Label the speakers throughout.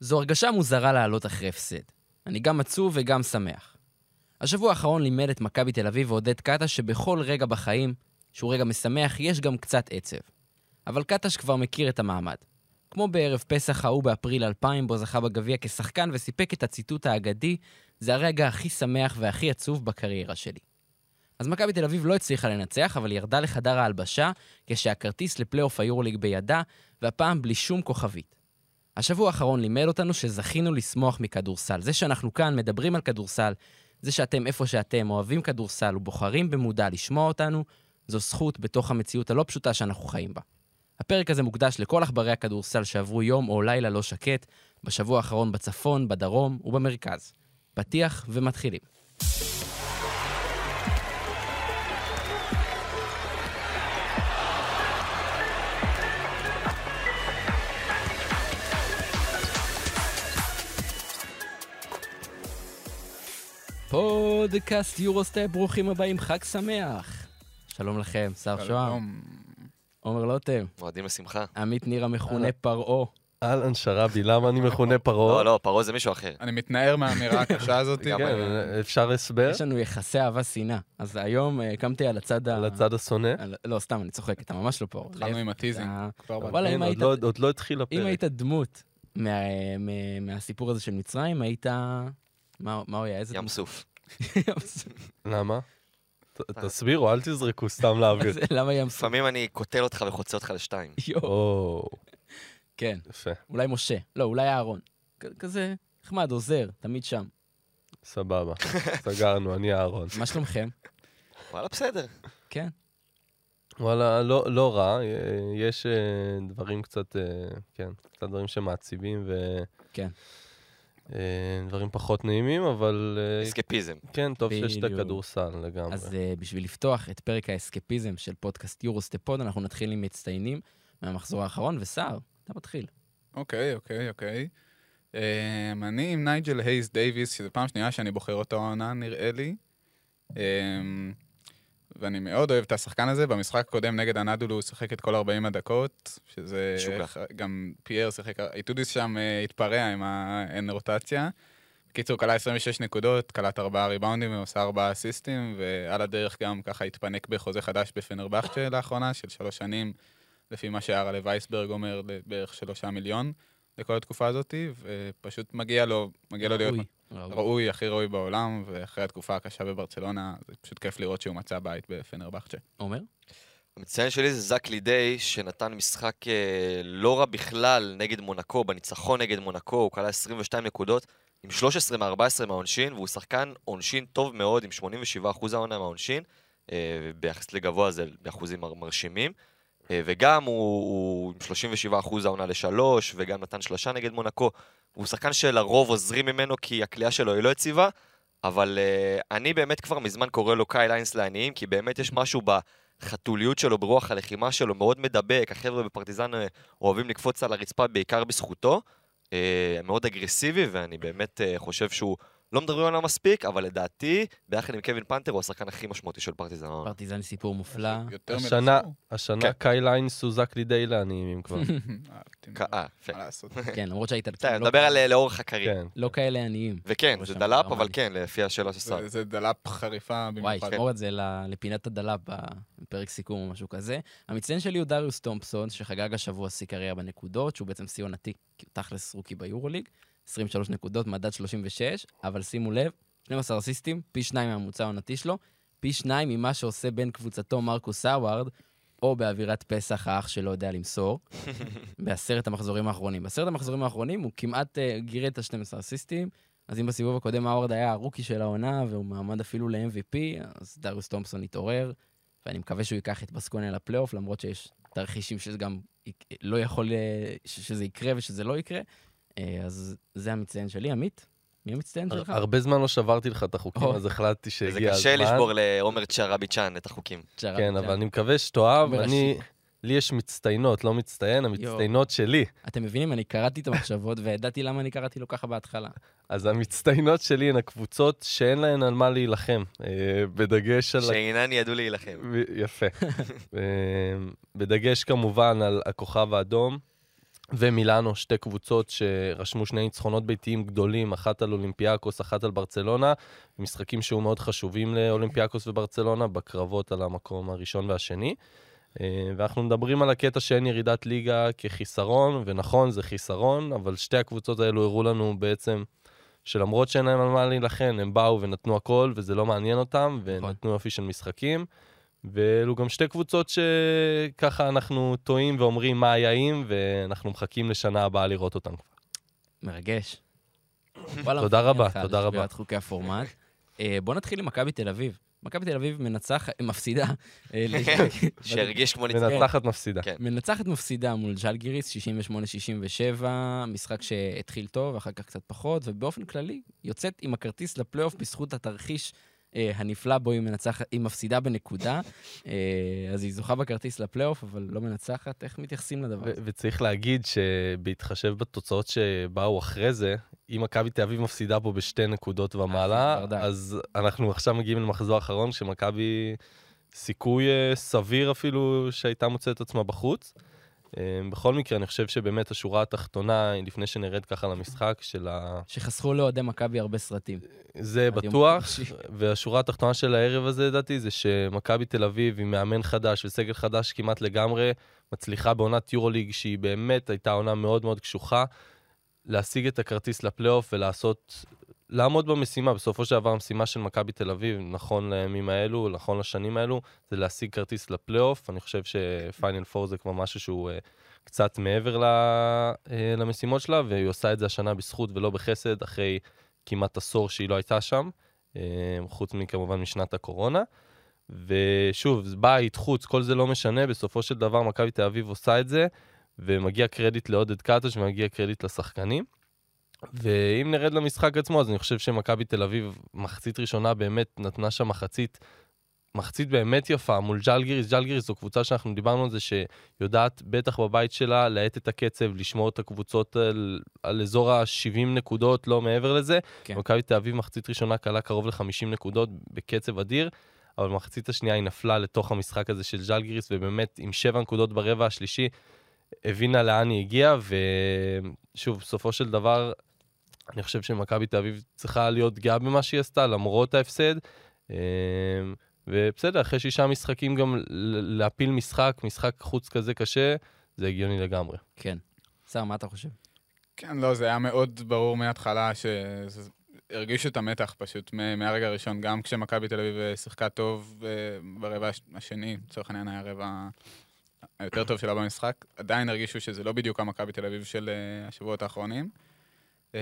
Speaker 1: זו הרגשה מוזרה לעלות אחרי הפסד. אני גם עצוב וגם שמח. השבוע האחרון לימד את מכבי תל אביב ועודד קטש שבכל רגע בחיים, שהוא רגע משמח, יש גם קצת עצב. אבל קטש כבר מכיר את המעמד. כמו בערב פסח ההוא באפריל 2000, בו זכה בגביע כשחקן וסיפק את הציטוט האגדי, זה הרגע הכי שמח והכי עצוב בקריירה שלי. אז מכבי תל אביב לא הצליחה לנצח, אבל ירדה לחדר ההלבשה כשהכרטיס לפלייאוף היורוליג בידה, והפעם בלי שום כוכבית. השבוע האחרון לימד אותנו שזכינו לשמוח מכדורסל. זה שאנחנו כאן מדברים על כדורסל, זה שאתם איפה שאתם אוהבים כדורסל ובוחרים במודע לשמוע אותנו, זו זכות בתוך המציאות הלא פשוטה שאנחנו חיים בה. הפרק הזה מוקדש לכל עכברי הכדורסל שעברו יום או לילה לא שקט, בשבוע האחרון בצפון, בדרום ובמרכז. פתיח ומתחילים. פודקאסט יורוסטפ, ברוכים הבאים, חג שמח. שלום לכם, שר שוהם. עומר לוטם,
Speaker 2: מועדים לשמחה.
Speaker 1: עמית ניר המכונה. פרעה.
Speaker 3: אהלן שרבי, למה אני מכונה פרעה?
Speaker 2: לא, לא, פרעה זה מישהו אחר.
Speaker 4: אני מתנער מהאמירה הקשה הזאת.
Speaker 3: כן, אפשר הסבר?
Speaker 1: יש לנו יחסי אהבה-שנאה. אז היום אה, קמתי על הצד ה...
Speaker 3: על הצד השונא?
Speaker 1: לא, סתם, אני צוחק, אתה ממש לא פרעה.
Speaker 4: התחלנו עם הטיזינג.
Speaker 1: אם
Speaker 3: עוד לא- עוד לא התחיל
Speaker 1: אם
Speaker 3: הפרק.
Speaker 1: היית דמות מה- מה- מהסיפור הזה של מצרים, היית... מה הוא היה? איזה
Speaker 2: ים? סוף.
Speaker 1: ים סוף.
Speaker 3: למה? ת- תסבירו, אל תזרקו סתם לאוויר.
Speaker 1: למה ים סוף?
Speaker 2: לפעמים אני קוטל אותך וחוצה אותך לשתיים.
Speaker 1: יואו.
Speaker 3: או,
Speaker 1: כן,
Speaker 3: יפה,
Speaker 1: אולי משה. לא, אולי אהרון. כזה נחמד, עוזר, תמיד שם.
Speaker 3: סבבה. סגרנו, אני אהרון.
Speaker 1: מה שלומכם?
Speaker 2: וואלה, בסדר.
Speaker 1: כן.
Speaker 3: וואלה, לא לא רע, אה, יש אה, דברים קצת, אה, כן, קצת דברים שמעציבים ו...
Speaker 1: כן.
Speaker 3: אה, דברים פחות נעימים, אבל אה,
Speaker 2: אסקפיזם.
Speaker 3: כן, טוב שיש את
Speaker 1: בדיוק.
Speaker 3: הכדורסל לגמרי.
Speaker 1: אז אה, בשביל לפתוח את פרק האסקפיזם של פודקאסט יורוסטפוד, אנחנו נתחיל עם מצטיינים מהמחזור האחרון, וסער, אתה מתחיל.
Speaker 4: אוקיי, אוקיי, אוקיי. אמ, אני עם נייג'ל הייז דייוויס, שזו פעם שנייה שאני בוחר אותו העונה, נראה לי. ואני מאוד אוהב את השחקן הזה. במשחק הקודם נגד הנדולו הוא שיחק את כל 40 הדקות, שזה...
Speaker 2: משוגע.
Speaker 4: גם פייר שיחק, איטודיס שם אה, התפרע עם האין רוטציה. בקיצור, כלה 26 נקודות, קלט ארבעה ריבאונדים ועושה ארבעה אסיסטים, ועל הדרך גם ככה התפנק בחוזה חדש בפנרבכצ'ה לאחרונה, של שלוש שנים, לפי מה שהרלה וייסברג אומר, בערך שלושה מיליון לכל התקופה הזאת, ופשוט מגיע לו, מגיע לו להיות
Speaker 1: ראוי,
Speaker 4: הכי ראוי בעולם, ואחרי התקופה הקשה בברצלונה, זה פשוט כיף לראות שהוא מצא בית בפנרבכצ'ה.
Speaker 1: עומר?
Speaker 2: המצטיין שלי זה זק לידי, שנתן משחק אה, לא רע בכלל נגד מונקו, בניצחון נגד מונקו, הוא כלל 22 נקודות, עם 13 מ-14 מהעונשין, והוא שחקן עונשין טוב מאוד, עם 87% העונה מהעונשין, אה, ביחס לגבוה זה באחוזים מר- מרשימים. אה, וגם הוא, עם 37% העונה לשלוש, וגם נתן שלושה נגד מונקו. הוא שחקן שלרוב עוזבים ממנו כי הקליעה שלו היא לא יציבה, אבל אה, אני באמת כבר מזמן קורא לו קייל היינס לעניים, כי באמת יש משהו בחתוליות שלו, ברוח הלחימה שלו, מאוד מדבק. החבר'ה בפרטיזן אה, אוהבים לקפוץ על הרצפה בעיקר בזכותו. אה, מאוד אגרסיבי, ואני באמת אה, חושב שהוא... לא מדברים עליו מספיק, אבל לדעתי, ביחד עם קווין פאנטר, הוא השחקן הכי משמעותי של פרטיזן.
Speaker 1: פרטיזן סיפור מופלא.
Speaker 3: השנה. השנה
Speaker 2: כן.
Speaker 3: קייל היינס הוא זק לידיי לעניים כבר.
Speaker 2: אה, יפה.
Speaker 4: לעשות?
Speaker 1: כן, למרות שהיית...
Speaker 2: בסדר,
Speaker 1: לא-
Speaker 2: אני מדבר על אה, לאורך הקריירה.
Speaker 3: כן.
Speaker 1: לא כאלה עניים.
Speaker 2: וכן, זה דלאפ,
Speaker 1: ברמה
Speaker 2: אבל. כן, לפי השאלה של שר.
Speaker 4: זה- זה דלאפ חריפה
Speaker 1: וואי,
Speaker 4: במיוחד.
Speaker 1: שמור את זה ל- לפינת הדלאפ בפרק סיכום או משהו כזה. המצטיין שלי הוא דריוס תומפסון, שחגג השבוע שיא קריירה בנקודות, שהוא בעצם שיא עונתי, תכלס רוקי ביורוליג. 23 נקודות, מדד 36, אבל שימו לב, 12 אסיסטים, פי שניים מהממוצע העונתי שלו, פי שניים ממה שעושה בין קבוצתו מרקוס האווארד, או באווירת פסח האח שלא יודע למסור, בעשרת המחזורים האחרונים. בעשרת המחזורים האחרונים הוא כמעט uh, גירד את ה-12 אסיסטים, אז אם בסיבוב הקודם האווארד היה הרוקי של העונה, והוא מעמד אפילו ל-MVP, אז דריוס תומפסון התעורר, ואני מקווה שהוא ייקח את בסקוניה לפלייאוף, למרות שיש תרחישים שזה גם לא יכול אה, שזה יקרה ושזה לא יקרה. אה, אז זה המצטיין שלי. עמית, מי המצטיין שלך?
Speaker 3: הרבה זמן לא שברתי לך את החוקים. אז החלטתי
Speaker 2: זה
Speaker 3: שהגיע הזמן.
Speaker 2: קשה לשבור לעומר צ'רביצ'אן את החוקים.
Speaker 3: כן. אבל אני מקווה שתאהב. אני. לי יש מצטיינות, לא מצטיין, המצטיינות שלי.
Speaker 1: אתם מבינים, אני קראתי את המחשבות וידעתי למה אני קראתי לו ככה בהתחלה.
Speaker 3: אז המצטיינות שלי הן הקבוצות שאין להן על מה להילחם. אה, בדגש על...
Speaker 2: שאינן ידעו להילחם.
Speaker 3: יפה. אה, בדגש כמובן על הכוכב האדום. ומילאנו, שתי קבוצות שרשמו שני ניצחונות ביתיים גדולים, אחת על אולימפיאקוס, אחת על ברצלונה, משחקים שהיו מאוד חשובים לאולימפיאקוס וברצלונה, בקרבות על המקום הראשון והשני. אה, ואנחנו מדברים על הקטע שאין ירידת ליגה כחיסרון, ונכון, זה חיסרון, אבל שתי הקבוצות האלו הראו לנו בעצם שלמרות שאין להם על מה להילחם, הם באו ונתנו הכל, וזה לא מעניין אותם,
Speaker 1: נכון.
Speaker 3: ונתנו יופי של משחקים. ואלו גם שתי קבוצות שככה אנחנו טועים ואומרים מה היה אם, ואנחנו מחכים לשנה הבאה לראות אותם.
Speaker 1: מרגש. וואלה,
Speaker 3: תודה רבה, תודה רבה.
Speaker 1: שבירת חוקי הפורמט. אה, בוא נתחיל עם מכבי תל אביב. מכבי תל אביב מנצחת, מפסידה. אה,
Speaker 2: שהרגיש כמו ניצחון.
Speaker 3: מנצחת מפסידה.
Speaker 2: כן.
Speaker 1: מנצחת מפסידה מול ז'לגיריס, 68-67, משחק שהתחיל טוב, אחר כך קצת פחות, ובאופן כללי יוצאת עם הכרטיס לפלייאוף בזכות התרחיש אה, הנפלא בו היא מנצחת, היא מפסידה בנקודה, אה, אז היא זוכה בכרטיס לפלייאוף, אבל לא מנצחת. איך מתייחסים לדבר הזה?
Speaker 3: וצריך להגיד שבהתחשב בתוצאות שבאו אחרי זה, אם מכבי תל אביב מפסידה פה בשתי נקודות ומעלה,
Speaker 1: די.
Speaker 3: אז אנחנו עכשיו מגיעים למחזור האחרון, שמכבי סיכוי אה, סביר אפילו שהייתה מוצאת עצמה בחוץ. אה, בכל מקרה, אני חושב שבאמת השורה התחתונה, לפני שנרד ככה למשחק של ה...
Speaker 1: שחסכו לאוהדי מכבי הרבה סרטים.
Speaker 3: זה בטוח. והשורה התחתונה של הערב הזה, לדעתי, זה שמכבי תל אביב עם מאמן חדש וסגל חדש כמעט לגמרי, מצליחה בעונת יורוליג, שהיא באמת הייתה עונה מאוד מאוד קשוחה, להשיג את הכרטיס לפלייאוף ולעשות, לעמוד במשימה. בסופו של דבר, המשימה של מכבי תל אביב, נכון לימים האלו, נכון לשנים האלו, זה להשיג כרטיס לפלייאוף. אני חושב שפיינל פור זה כבר משהו שהוא אה, קצת מעבר ל, אה, למשימות שלה, והיא עושה את זה השנה בזכות ולא בחסד, אחרי כמעט עשור שהיא לא הייתה שם, אה, חוץ מכמובן משנת הקורונה. ושוב, בית, חוץ, כל זה לא משנה, בסופו של דבר מכבי תל אביב עושה את זה, ומגיע קרדיט לעודד קטש ומגיע קרדיט לשחקנים. ואם נרד למשחק עצמו, אז אני חושב שמכבי תל אביב, מחצית ראשונה באמת נתנה שם מחצית, מחצית באמת יפה מול ג'לגיריס. ג'לגיריס זו קבוצה שאנחנו דיברנו על זה, שיודעת, בטח בבית שלה, להאט את הקצב, לשמור את הקבוצות על, על אזור ה-70 נקודות, לא מעבר לזה.
Speaker 1: כן.
Speaker 3: מכבי תל אביב מחצית ראשונה כלה קרוב ל-50 נקודות בקצב אדיר, אבל במחצית השנייה היא נפלה לתוך המשחק הזה של ז'לגיריס, ובאמת עם 7 נקודות ברבע השלישי, הבינה לאן היא הגיעה, ושוב, בסופו של דבר, אני חושב שמכבי תל אביב צריכה להיות גאה במה שהיא עשתה, למרות ההפסד. אה, ובסדר, אחרי שישה משחקים גם להפיל משחק, משחק חוץ כזה קשה, זה הגיוני לגמרי.
Speaker 1: כן. שר, מה אתה חושב?
Speaker 4: כן, לא, זה היה מאוד ברור מההתחלה שהרגישו את המתח פשוט מהרגע הראשון, גם כשמכבי תל אביב אה, שיחקה טוב אה, ברבע הש- השני, לצורך העניין היה הרבע היותר טוב שלה במשחק, עדיין הרגישו שזה לא בדיוק המכבי תל אביב של אה, השבועות האחרונים. אה,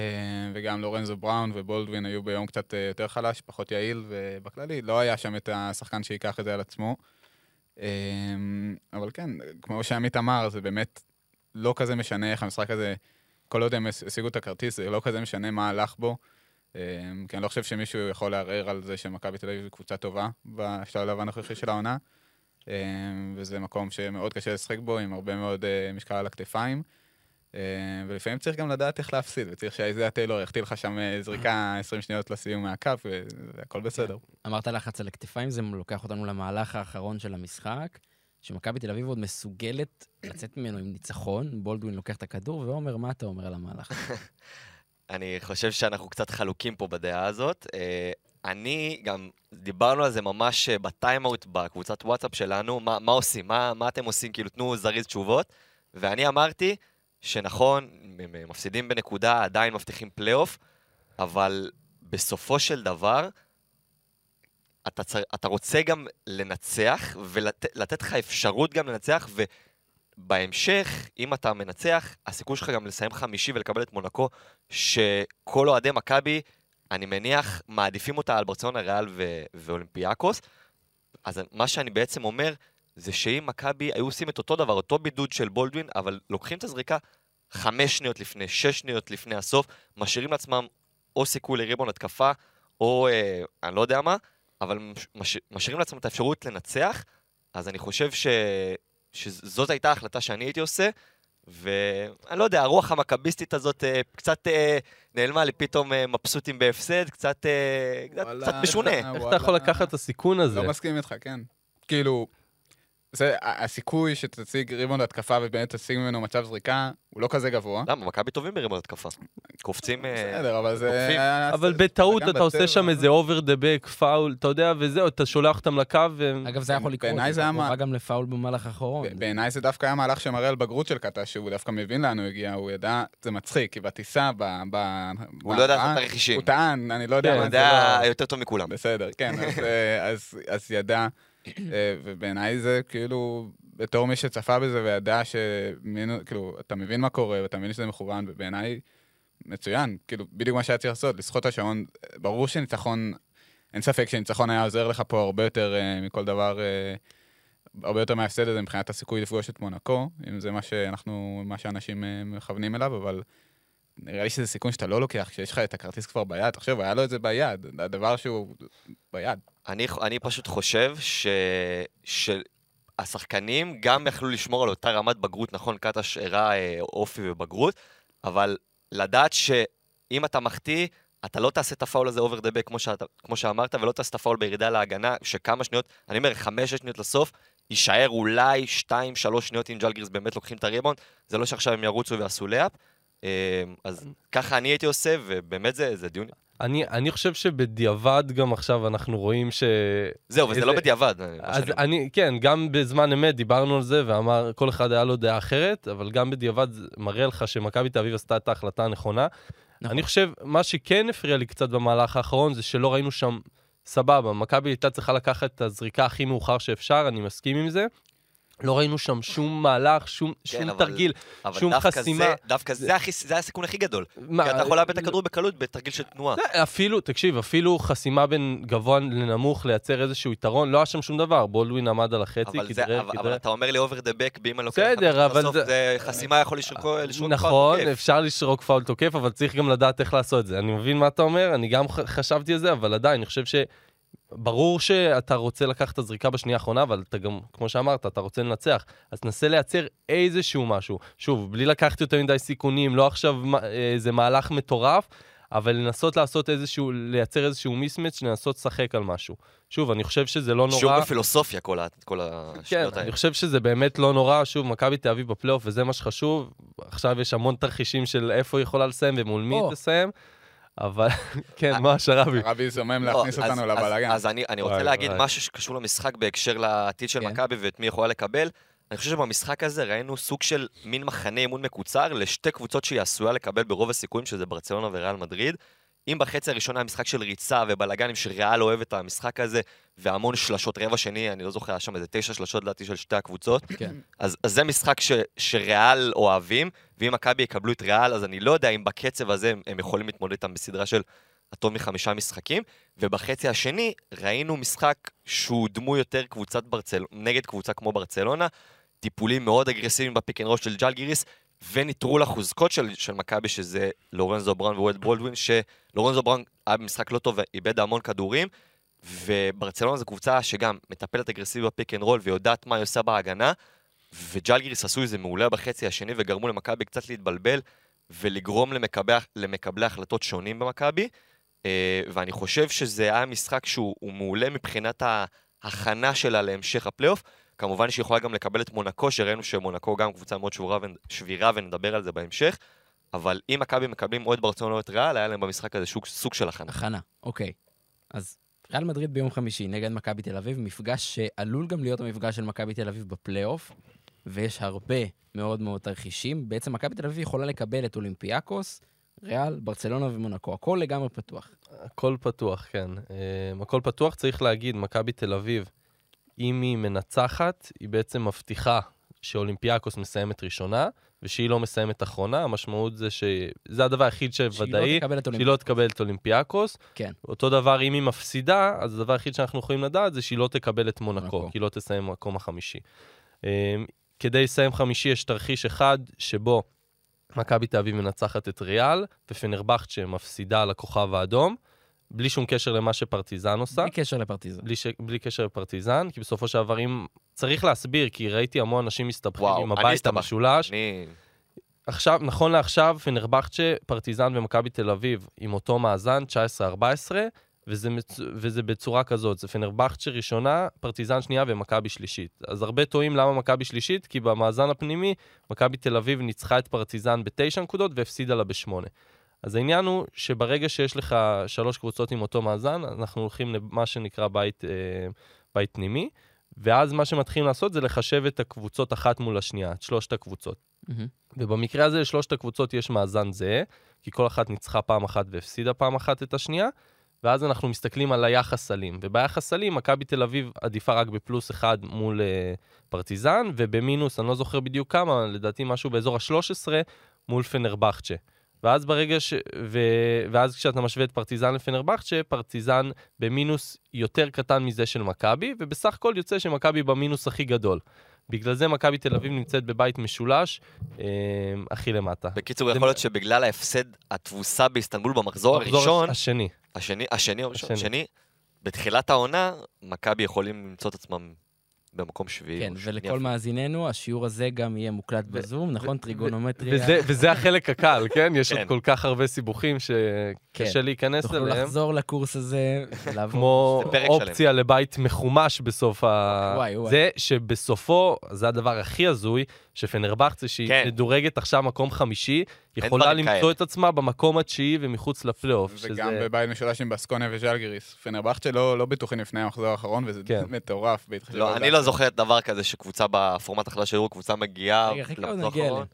Speaker 4: וגם לורנזו בראון ובולדווין היו ביום קצת אה, יותר חלש, פחות יעיל, ובכללי לא היה שם את השחקן שייקח את זה על עצמו. אה, אבל כן, כמו שעמית אמר, זה באמת לא כזה משנה איך המשחק הזה, כל עוד הם השיגו את הכרטיס, זה לא כזה משנה מה הלך בו. כי אני לא חושב שמישהו יכול לערער על זה שמכבי תל אביב היא קבוצה טובה בשלב הנוכחי של העונה. וזה מקום שמאוד קשה לשחק בו, עם הרבה מאוד משקל על הכתפיים. אה, ולפעמים צריך גם לדעת איך להפסיד, וצריך שאיזיה טיילור יחטיא לך שם אה, זריקה 20 שניות לסיום מהקו, והכל בסדר.
Speaker 1: אמרת לחץ על הכתפיים, זה לוקח אותנו למהלך האחרון של המשחק, שמכבי תל אביב עוד מסוגלת לצאת ממנו עם ניצחון, בולדווין לוקח את הכדור, ועומר, מה אתה אומר על המהלך הזה?
Speaker 2: אני חושב שאנחנו קצת חלוקים פה בדעה הזאת. אה, אני גם, דיברנו על זה ממש בטיימאוט בקבוצת וואטסאפ שלנו, מה, מה עושים, מה, מה אתם עושים, כאילו תנו זריז תשובות. ואני אמרתי שנכון, הם מפסידים בנקודה, עדיין מבטיחים פלייאוף, אבל בסופו של דבר, אתה, צר, אתה רוצה גם לנצח, ולתת לך אפשרות גם לנצח, ובהמשך, אם אתה מנצח, הסיכוי שלך גם לסיים חמישי ולקבל את מונקו, שכל אוהדי מכבי, אני מניח, מעדיפים אותה על ברצלונה, ריאל ו- ואולימפיאקוס. אז מה שאני בעצם אומר, זה שאם מכבי היו עושים את אותו דבר, אותו בידוד של בולדווין, אבל לוקחים את הזריקה חמש שניות לפני, שש שניות לפני הסוף, משאירים לעצמם או סיכוי לריבון התקפה, או אה, אני לא יודע מה, אבל מש, משאירים לעצמם את האפשרות לנצח, אז אני חושב ש, שזאת הייתה ההחלטה שאני הייתי עושה, ואני לא יודע, הרוח המכביסטית הזאת אה, קצת אה, נעלמה לי, פתאום אה, מבסוטים בהפסד, קצת, אה, קצת,
Speaker 4: וואלה,
Speaker 2: קצת משונה.
Speaker 3: איך אתה. יכול לקחת את הסיכון הזה?
Speaker 4: לא מסכים איתך, כן. כאילו, זה, הסיכוי שתציג ריבאונד התקפה ובאמת תשיג ממנו מצב זריקה, הוא לא כזה גבוה.
Speaker 2: למה? מכבי טובים בריבאונד התקפה. קופצים... אה,
Speaker 4: בסדר, אבל זה...
Speaker 3: אבל בטעות אתה עושה. שם איזה over the back, פאול, אתה יודע, וזהו, אתה שולח אותם לקו, ו...
Speaker 1: אגב, זה יכול לקרות.
Speaker 4: בעיניי זה היה מה-
Speaker 1: גם לפאול במהלך האחרון.
Speaker 4: בעיניי זה דווקא היה מהלך שמראה על בגרות של קטש, שהוא דווקא מבין לאן הוא הגיע, הוא ידע, זה מצחיק, כי בטיסה, ב...
Speaker 2: הוא לא יודע
Speaker 4: בהבאה,
Speaker 2: לעשות את הרכישים.
Speaker 4: הוא טען, אני לא יודע
Speaker 3: כן,
Speaker 2: הוא יודע. יותר טוב מכולם.
Speaker 4: בסדר, כן, אז, אה, ידע, ובעיניי זה כאילו, בתור מי שצפה בזה וידע ש... כאילו, אתה מבין מה קורה, ואתה מבין שזה מכוון, ובעיניי, מצוין, כאילו, בדיוק מה שהיה צריך לעשות, לסחוט את השעון, ברור שניצחון, אין ספק שניצחון היה עוזר לך פה הרבה יותר אה, מכל דבר, אה, הרבה יותר מההפסד הזה מבחינת הסיכוי לפגוש את מונקו, אם זה מה שאנחנו, מה שאנשים אה, מכוונים אליו, אבל נראה לי שזה סיכון שאתה לא לוקח כשיש לך את הכרטיס כבר ביד, תחשוב, היה לו את זה ביד, הדבר שהוא ביד.
Speaker 2: אני, אני פשוט חושב ש... שהשחקנים גם יכלו לשמור על אותה רמת בגרות, נכון, קטש הראה אה, אופי ובגרות, אבל לדעת שאם אתה מחטיא, אתה לא תעשה את הפאול הזה over the back, כמו, שאתה- כמו שאמרת, ולא תעשה את הפאול בירידה להגנה, שכמה שניות, אני אומר, חמש-שש שניות לסוף, יישאר אולי שתיים-שלוש שניות אם ז'לגיריס באמת לוקחים את הריבון, זה לא שעכשיו הם ירוצו ויעשו לייאפ. אה, אז ככה אני הייתי עושה, ובאמת זה, זה דיון...
Speaker 3: אני, אני חושב שבדיעבד גם עכשיו אנחנו רואים ש...
Speaker 2: זהו, וזה
Speaker 3: איזה-
Speaker 2: לא בדיעבד.
Speaker 3: אז
Speaker 2: שאני.
Speaker 3: אני, כן, גם בזמן אמת דיברנו על זה, ואמר, כל אחד היה לו דעה אחרת, אבל גם בדיעבד זה מראה לך שמכבי תל אביב עשתה את ההחלטה הנכונה.
Speaker 1: נכון.
Speaker 3: אני חושב, מה שכן הפריע לי קצת במהלך האחרון, זה שלא ראינו שם, סבבה, מכבי הייתה צריכה לקחת את הזריקה הכי מאוחר שאפשר, אני מסכים עם זה. לא ראינו שם שום מהלך, שום, שום
Speaker 2: כן, אבל-
Speaker 3: תרגיל.
Speaker 2: אבל
Speaker 3: שום
Speaker 2: דווקא
Speaker 3: חסימה.
Speaker 2: זה, דווקא זה, הכי, זה הסיכון הכי גדול.
Speaker 3: מה,
Speaker 2: כי אתה יכול לאבד את
Speaker 3: לא-
Speaker 2: הכדור בקלות בתרגיל של תנועה.
Speaker 3: לא, אפילו, תקשיב, אפילו חסימה בין גבוה לנמוך לייצר איזשהו יתרון, לא היה שם שום דבר. בולדווין עמד על החצי,
Speaker 2: זה,
Speaker 3: כדרר,
Speaker 2: אבל, אבל
Speaker 3: כדרר.
Speaker 2: אתה אומר לי over the back, ואם אני לוקח
Speaker 3: בסדר,
Speaker 2: חמש
Speaker 3: אבל
Speaker 2: בסוף,
Speaker 3: זה-
Speaker 2: זה חסימה יכול לשרוק
Speaker 3: נכון,
Speaker 2: כבר תוקף.
Speaker 3: אפשר לשרוק פאול תוקף, אבל צריך גם לדעת איך לעשות את זה. אני מבין מה אתה אומר, אני גם חשבתי על זה, אבל עדיין, אני חושב ש... ברור שאתה רוצה לקחת את הזריקה בשנייה האחרונה, אבל אתה גם, כמו שאמרת, אתה רוצה לנצח. אז תנסה לייצר איזשהו משהו. שוב, בלי לקחת יותר מדי סיכונים, לא עכשיו איזה מהלך מטורף, אבל לנסות לעשות איזשהו, לייצר איזשהו מיסמץ', לנסות לשחק על משהו. שוב, אני חושב שזה לא נורא.
Speaker 2: שיעור בפילוסופיה כל, ה, כל
Speaker 3: כן,
Speaker 2: השניות
Speaker 3: אני
Speaker 2: האלה.
Speaker 3: חושב שזה באמת לא נורא. שוב, מכבי תל אביב בפלייאוף, וזה מה שחשוב. עכשיו יש המון תרחישים של איפה היא יכולה לסיים ומול מי היא. תסיים. אבל, כן,
Speaker 2: אה,
Speaker 3: מה השרבי?
Speaker 4: הרבי זומם
Speaker 2: לא,
Speaker 4: להכניס אותנו לבלאגן.
Speaker 2: אז אני, אני רוצה להגיד. משהו שקשור למשחק בהקשר לעתיד של
Speaker 1: כן.
Speaker 2: מכבי ואת מי יכולה לקבל. אני חושב שבמשחק הזה ראינו סוג של מין מחנה אימון מקוצר לשתי קבוצות שהיא עשויה לקבל ברוב הסיכויים, שזה ברצלונה וריאל מדריד. אם בחצי הראשון היה משחק של ריצה ובלאגנים שריאל אוהב את המשחק הזה, והמון שלשות רבע שני, אני לא זוכר, היה שם איזה תשע שלשות לדעתי של שתי הקבוצות.
Speaker 1: כן.
Speaker 2: אז, אז זה משחק ש, שריאל אוהבים, ואם מכבי יקבלו את ריאל, אז אני לא יודע אם בקצב הזה הם, הם יכולים להתמודד איתם בסדרה של הטוב מחמישה משחקים. ובחצי השני ראינו משחק שהוא דמוי יותר קבוצת ברצל... נגד קבוצה כמו ברצלונה, טיפולים מאוד אגרסיביים בפיק אנד רול של ז'לגיריס, ונטרול החוזקות של, של מכבי, שזה לורנזו בראון ווייד בולדווין, שלורנזו בראון היה במשחק לא טוב ואיבד המון כדורים, וברצלונה זו קבוצה שגם מטפלת אגרסיבי בפיק אנד רול ויודעת מה היא עושה בהגנה, וז'לגיריס עשו את זה מעולה בחצי השני וגרמו למכבי קצת להתבלבל ולגרום למקבלי, למקבלי החלטות שונים במכבי. אה, ואני חושב שזה היה משחק שהוא הוא מעולה מבחינת ההכנה שלה להמשך הפלייאוף. כמובן שהיא יכולה גם לקבל את מונקו, שראינו שמונקו גם קבוצה מאוד שבורה, שבירה ונדבר על זה בהמשך. אבל אם מכבי מקבלים או את ברצלונה או את ריאל, היה להם במשחק הזה סוג, סוג של הכנה.
Speaker 1: הכנה, אוקיי. אז ריאל מדריד ביום חמישי נגד מכבי תל אביב, מפגש שעלול גם להיות המפגש של מכבי תל אביב בפלייאוף, ויש הרבה מאוד מאוד תרחישים. בעצם מכבי תל אביב יכולה לקבל את אולימפיאקוס, ריאל, ברצלונה ומונקו, הכל לגמרי פתוח.
Speaker 3: הכל פתוח, כן. אה, הכל פתוח, צריך להגיד, מכבי תל אביב, אם היא מנצחת, היא בעצם מבטיחה שאולימפיאקוס מסיימת ראשונה, ושהיא לא מסיימת אחרונה, המשמעות זה שזה הדבר היחיד שוודאי,
Speaker 1: לא
Speaker 3: שהיא
Speaker 1: אולימפיאקוס.
Speaker 3: לא תקבל את אולימפיאקוס.
Speaker 1: כן.
Speaker 3: אותו דבר, אם היא מפסידה, אז הדבר היחיד שאנחנו יכולים לדעת זה שהיא לא תקבל את מונקו. כי היא לא תסיים במקום החמישי. אה, כדי לסיים חמישי יש תרחיש אחד, שבו מכבי תל אביב מנצחת את ריאל, ופנרבכצ'ה מפסידה לכוכב האדום, בלי שום קשר למה שפרטיזן עושה.
Speaker 1: בלי קשר לפרטיזן.
Speaker 3: בלי, ש... בלי קשר לפרטיזן, כי בסופו של דבר, אם... צריך להסביר, כי ראיתי המון אנשים מסתבכים עם הבית. המשולש.
Speaker 2: אני...
Speaker 3: עכשיו, נכון לעכשיו, פנרבכצ'ה, פרטיזן ומכבי תל אביב עם אותו מאזן, 19-14, וזה, מצ... וזה בצורה כזאת, זה פנרבכצ'ה ראשונה, פרטיזן שנייה ומכבי שלישית. אז הרבה טועים למה מכבי שלישית, כי במאזן הפנימי, מכבי תל אביב ניצחה את פרטיזן בתשע נקודות והפסידה לה בשמונה. אז העניין הוא שברגע שיש לך שלוש קבוצות עם אותו מאזן, אנחנו הולכים למה שנקרא בית, אה, בית פנימי, ואז מה שמתחילים לעשות זה לחשב את הקבוצות אחת מול השנייה, את שלושת הקבוצות.
Speaker 1: מהמם.
Speaker 3: ובמקרה הזה לשלושת הקבוצות יש מאזן זהה, כי כל אחת ניצחה פעם אחת והפסידה פעם אחת את השנייה, ואז אנחנו מסתכלים על היחס אלים. וביחס אלים, מכבי תל אביב עדיפה רק בפלוס אחד מול uh, פרטיזן, ובמינוס, אני לא זוכר בדיוק כמה, לדעתי משהו באזור ה-13, מול פנרבכצ'ה. ואז ברגע ש... ו... ואז כשאתה משווה את פרטיזן לפנרבכצ'ה, פרטיזן במינוס יותר קטן מזה של מכבי, ובסך הכל יוצא שמכבי במינוס הכי גדול. בגלל זה מכבי תל אביב נמצאת בבית משולש, אה, הכי למטה.
Speaker 2: בקיצור, יכול להיות שבגלל ההפסד, התבוסה באיסטנבול במחזור הראשון,
Speaker 3: השני.
Speaker 2: השני, השני או הראשון?
Speaker 3: השני.
Speaker 2: השני, בתחילת העונה, מכבי יכולים למצוא את עצמם במקום שביעי.
Speaker 1: כן, ולכל
Speaker 2: אפילו.
Speaker 1: מאזיננו, השיעור הזה גם יהיה מוקלט בזום, נכון? טריגונומטריה.
Speaker 3: וזה, וזה החלק הקל, כן? יש עוד
Speaker 2: כן.
Speaker 3: כל כך הרבה סיבוכים שקשה
Speaker 1: כן.
Speaker 3: להיכנס
Speaker 1: תוכלו
Speaker 3: אליהם.
Speaker 1: לחזור לקורס הזה, ולעבור.
Speaker 3: כמו אופציה לבית מחומש בסוף ה...
Speaker 1: וואי, וואי.
Speaker 3: זה שבסופו, זה הדבר הכי הזוי, שפנרבכצה, שהיא
Speaker 2: כן.
Speaker 3: מדורגת עכשיו מקום חמישי, יכולה למצוא
Speaker 2: כאלה.
Speaker 3: את עצמה במקום התשיעי ומחוץ לפלייאוף.
Speaker 4: וגם
Speaker 3: שזה-
Speaker 4: בבית משולש עם בסקוניה וז'לגיריס. פנרבכצ'ה לא לא בטוחים לפני המחזור האחרון, וזה
Speaker 3: כן.
Speaker 4: מטורף. בהתחשב
Speaker 2: לא, אני לא זוכר דבר כזה שקבוצה בפורמט החדש של קבוצה מגיעה
Speaker 1: רגע, חכה עוד
Speaker 2: למחזור
Speaker 1: נגיע
Speaker 2: האחרון.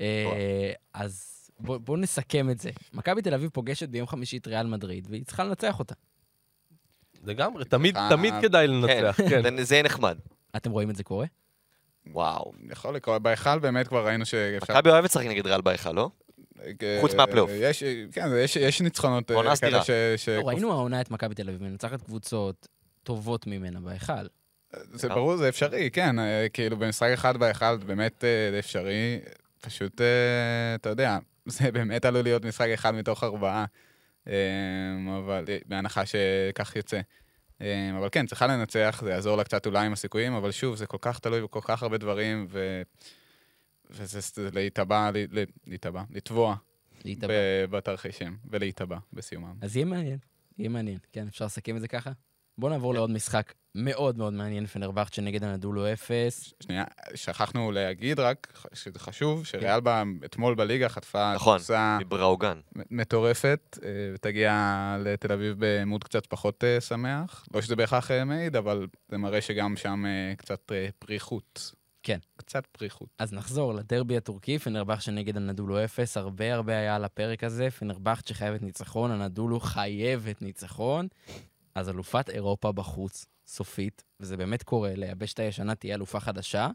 Speaker 1: אליהם. אה, אז בוא- בואו נסכם את זה. מכבי תל אביב פוגשת ביום חמישי את ריאל מדריד, והיא צריכה לנצח אותה.
Speaker 3: לגמרי, תמיד, תמיד כדאי לנצח, כן.
Speaker 2: זה- זה יהיה נחמד.
Speaker 1: אתם רואים את זה קורה?
Speaker 2: וואו.
Speaker 4: יכול לקרות. בהיכל באמת כבר ראינו שאפשר...
Speaker 2: מכבי אוהבת לשחק נגד ריאל בהיכל, לא?
Speaker 4: אה,
Speaker 2: חוץ מהפלייאוף.
Speaker 4: יש, כן, יש, יש ניצחונות אה. כאלה ש... ש...
Speaker 1: לא, ראינו העונה את מכבי תל אביב מנצחת קבוצות טובות ממנה בהיכל.
Speaker 4: זה ברור, זה אפשרי, כן. אה, כאילו, במשחק אחד בהיכל זה באמת אה, אפשרי. פשוט, אה, אתה יודע, זה באמת עלול להיות משחק אחד מתוך ארבעה. אה, אבל אה, בהנחה שכך יוצא. אה, אבל כן, צריכה לנצח, זה יעזור לה קצת אולי עם הסיכויים, אבל שוב, זה כל כך תלוי בכל כך הרבה דברים, ו... וזה זה להיטבע, להיטבע, לטבוע בתרחישים, ולהיטבע בסיומם.
Speaker 1: אז יהיה מעניין, יהיה מעניין. כן, אפשר לסכם את זה ככה? בואו נעבור לעוד משחק מאוד מאוד מעניין, פנרבכצ'ה נגד הנדולו אפס.
Speaker 4: שנייה, שכחנו להגיד רק, שזה חשוב, שריאל בה, אתמול בליגה חטפה
Speaker 2: נכון.
Speaker 4: תפוסה
Speaker 2: מבראוגן.
Speaker 4: מטורפת, אה, ותגיע לתל אביב במוד קצת פחות אה, שמח. לא שזה בהכרח אה, מעיד, אבל זה מראה שגם שם קצת פריחות.
Speaker 1: כן.
Speaker 4: קצת פריחות.
Speaker 1: אז נחזור לדרבי הטורקי, פנרבכצ'ה נגד הנדולו אפס. הרבה הרבה היה על הפרק הזה. פנרבכצ'ה חייבת ניצחון, הנדולו חייבת ניצחון. אז אלופת אירופה בחוץ, סופית, וזה באמת קורה, ליבשת הישנה תהיה אלופה חדשה.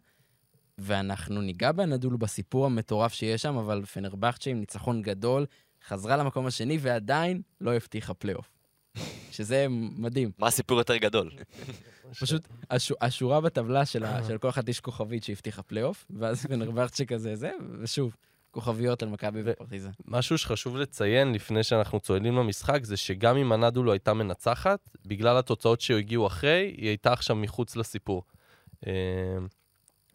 Speaker 1: ואנחנו ניגע בנדולו בסיפור המטורף שיש שם, אבל פנרבכצ'ה עם ניצחון גדול, חזרה למקום השני ועדיין לא הבטיחה פלייאוף. שזה מדהים.
Speaker 2: מה הסיפור יותר גדול?
Speaker 1: פשוט הש, השורה בטבלה של, ה, של כל אחד יש כוכבית שהבטיחה פלייאוף, ואז פנרבכצ'ה כזה זה, ושוב, כוכביות על מכבי ופרטיזן.
Speaker 3: משהו שחשוב לציין לפני שאנחנו צוללים למשחק, זה שגם אם הנדולו הייתה מנצחת, בגלל התוצאות שהגיעו אחרי, היא הייתה עכשיו מחוץ לסיפור. אה,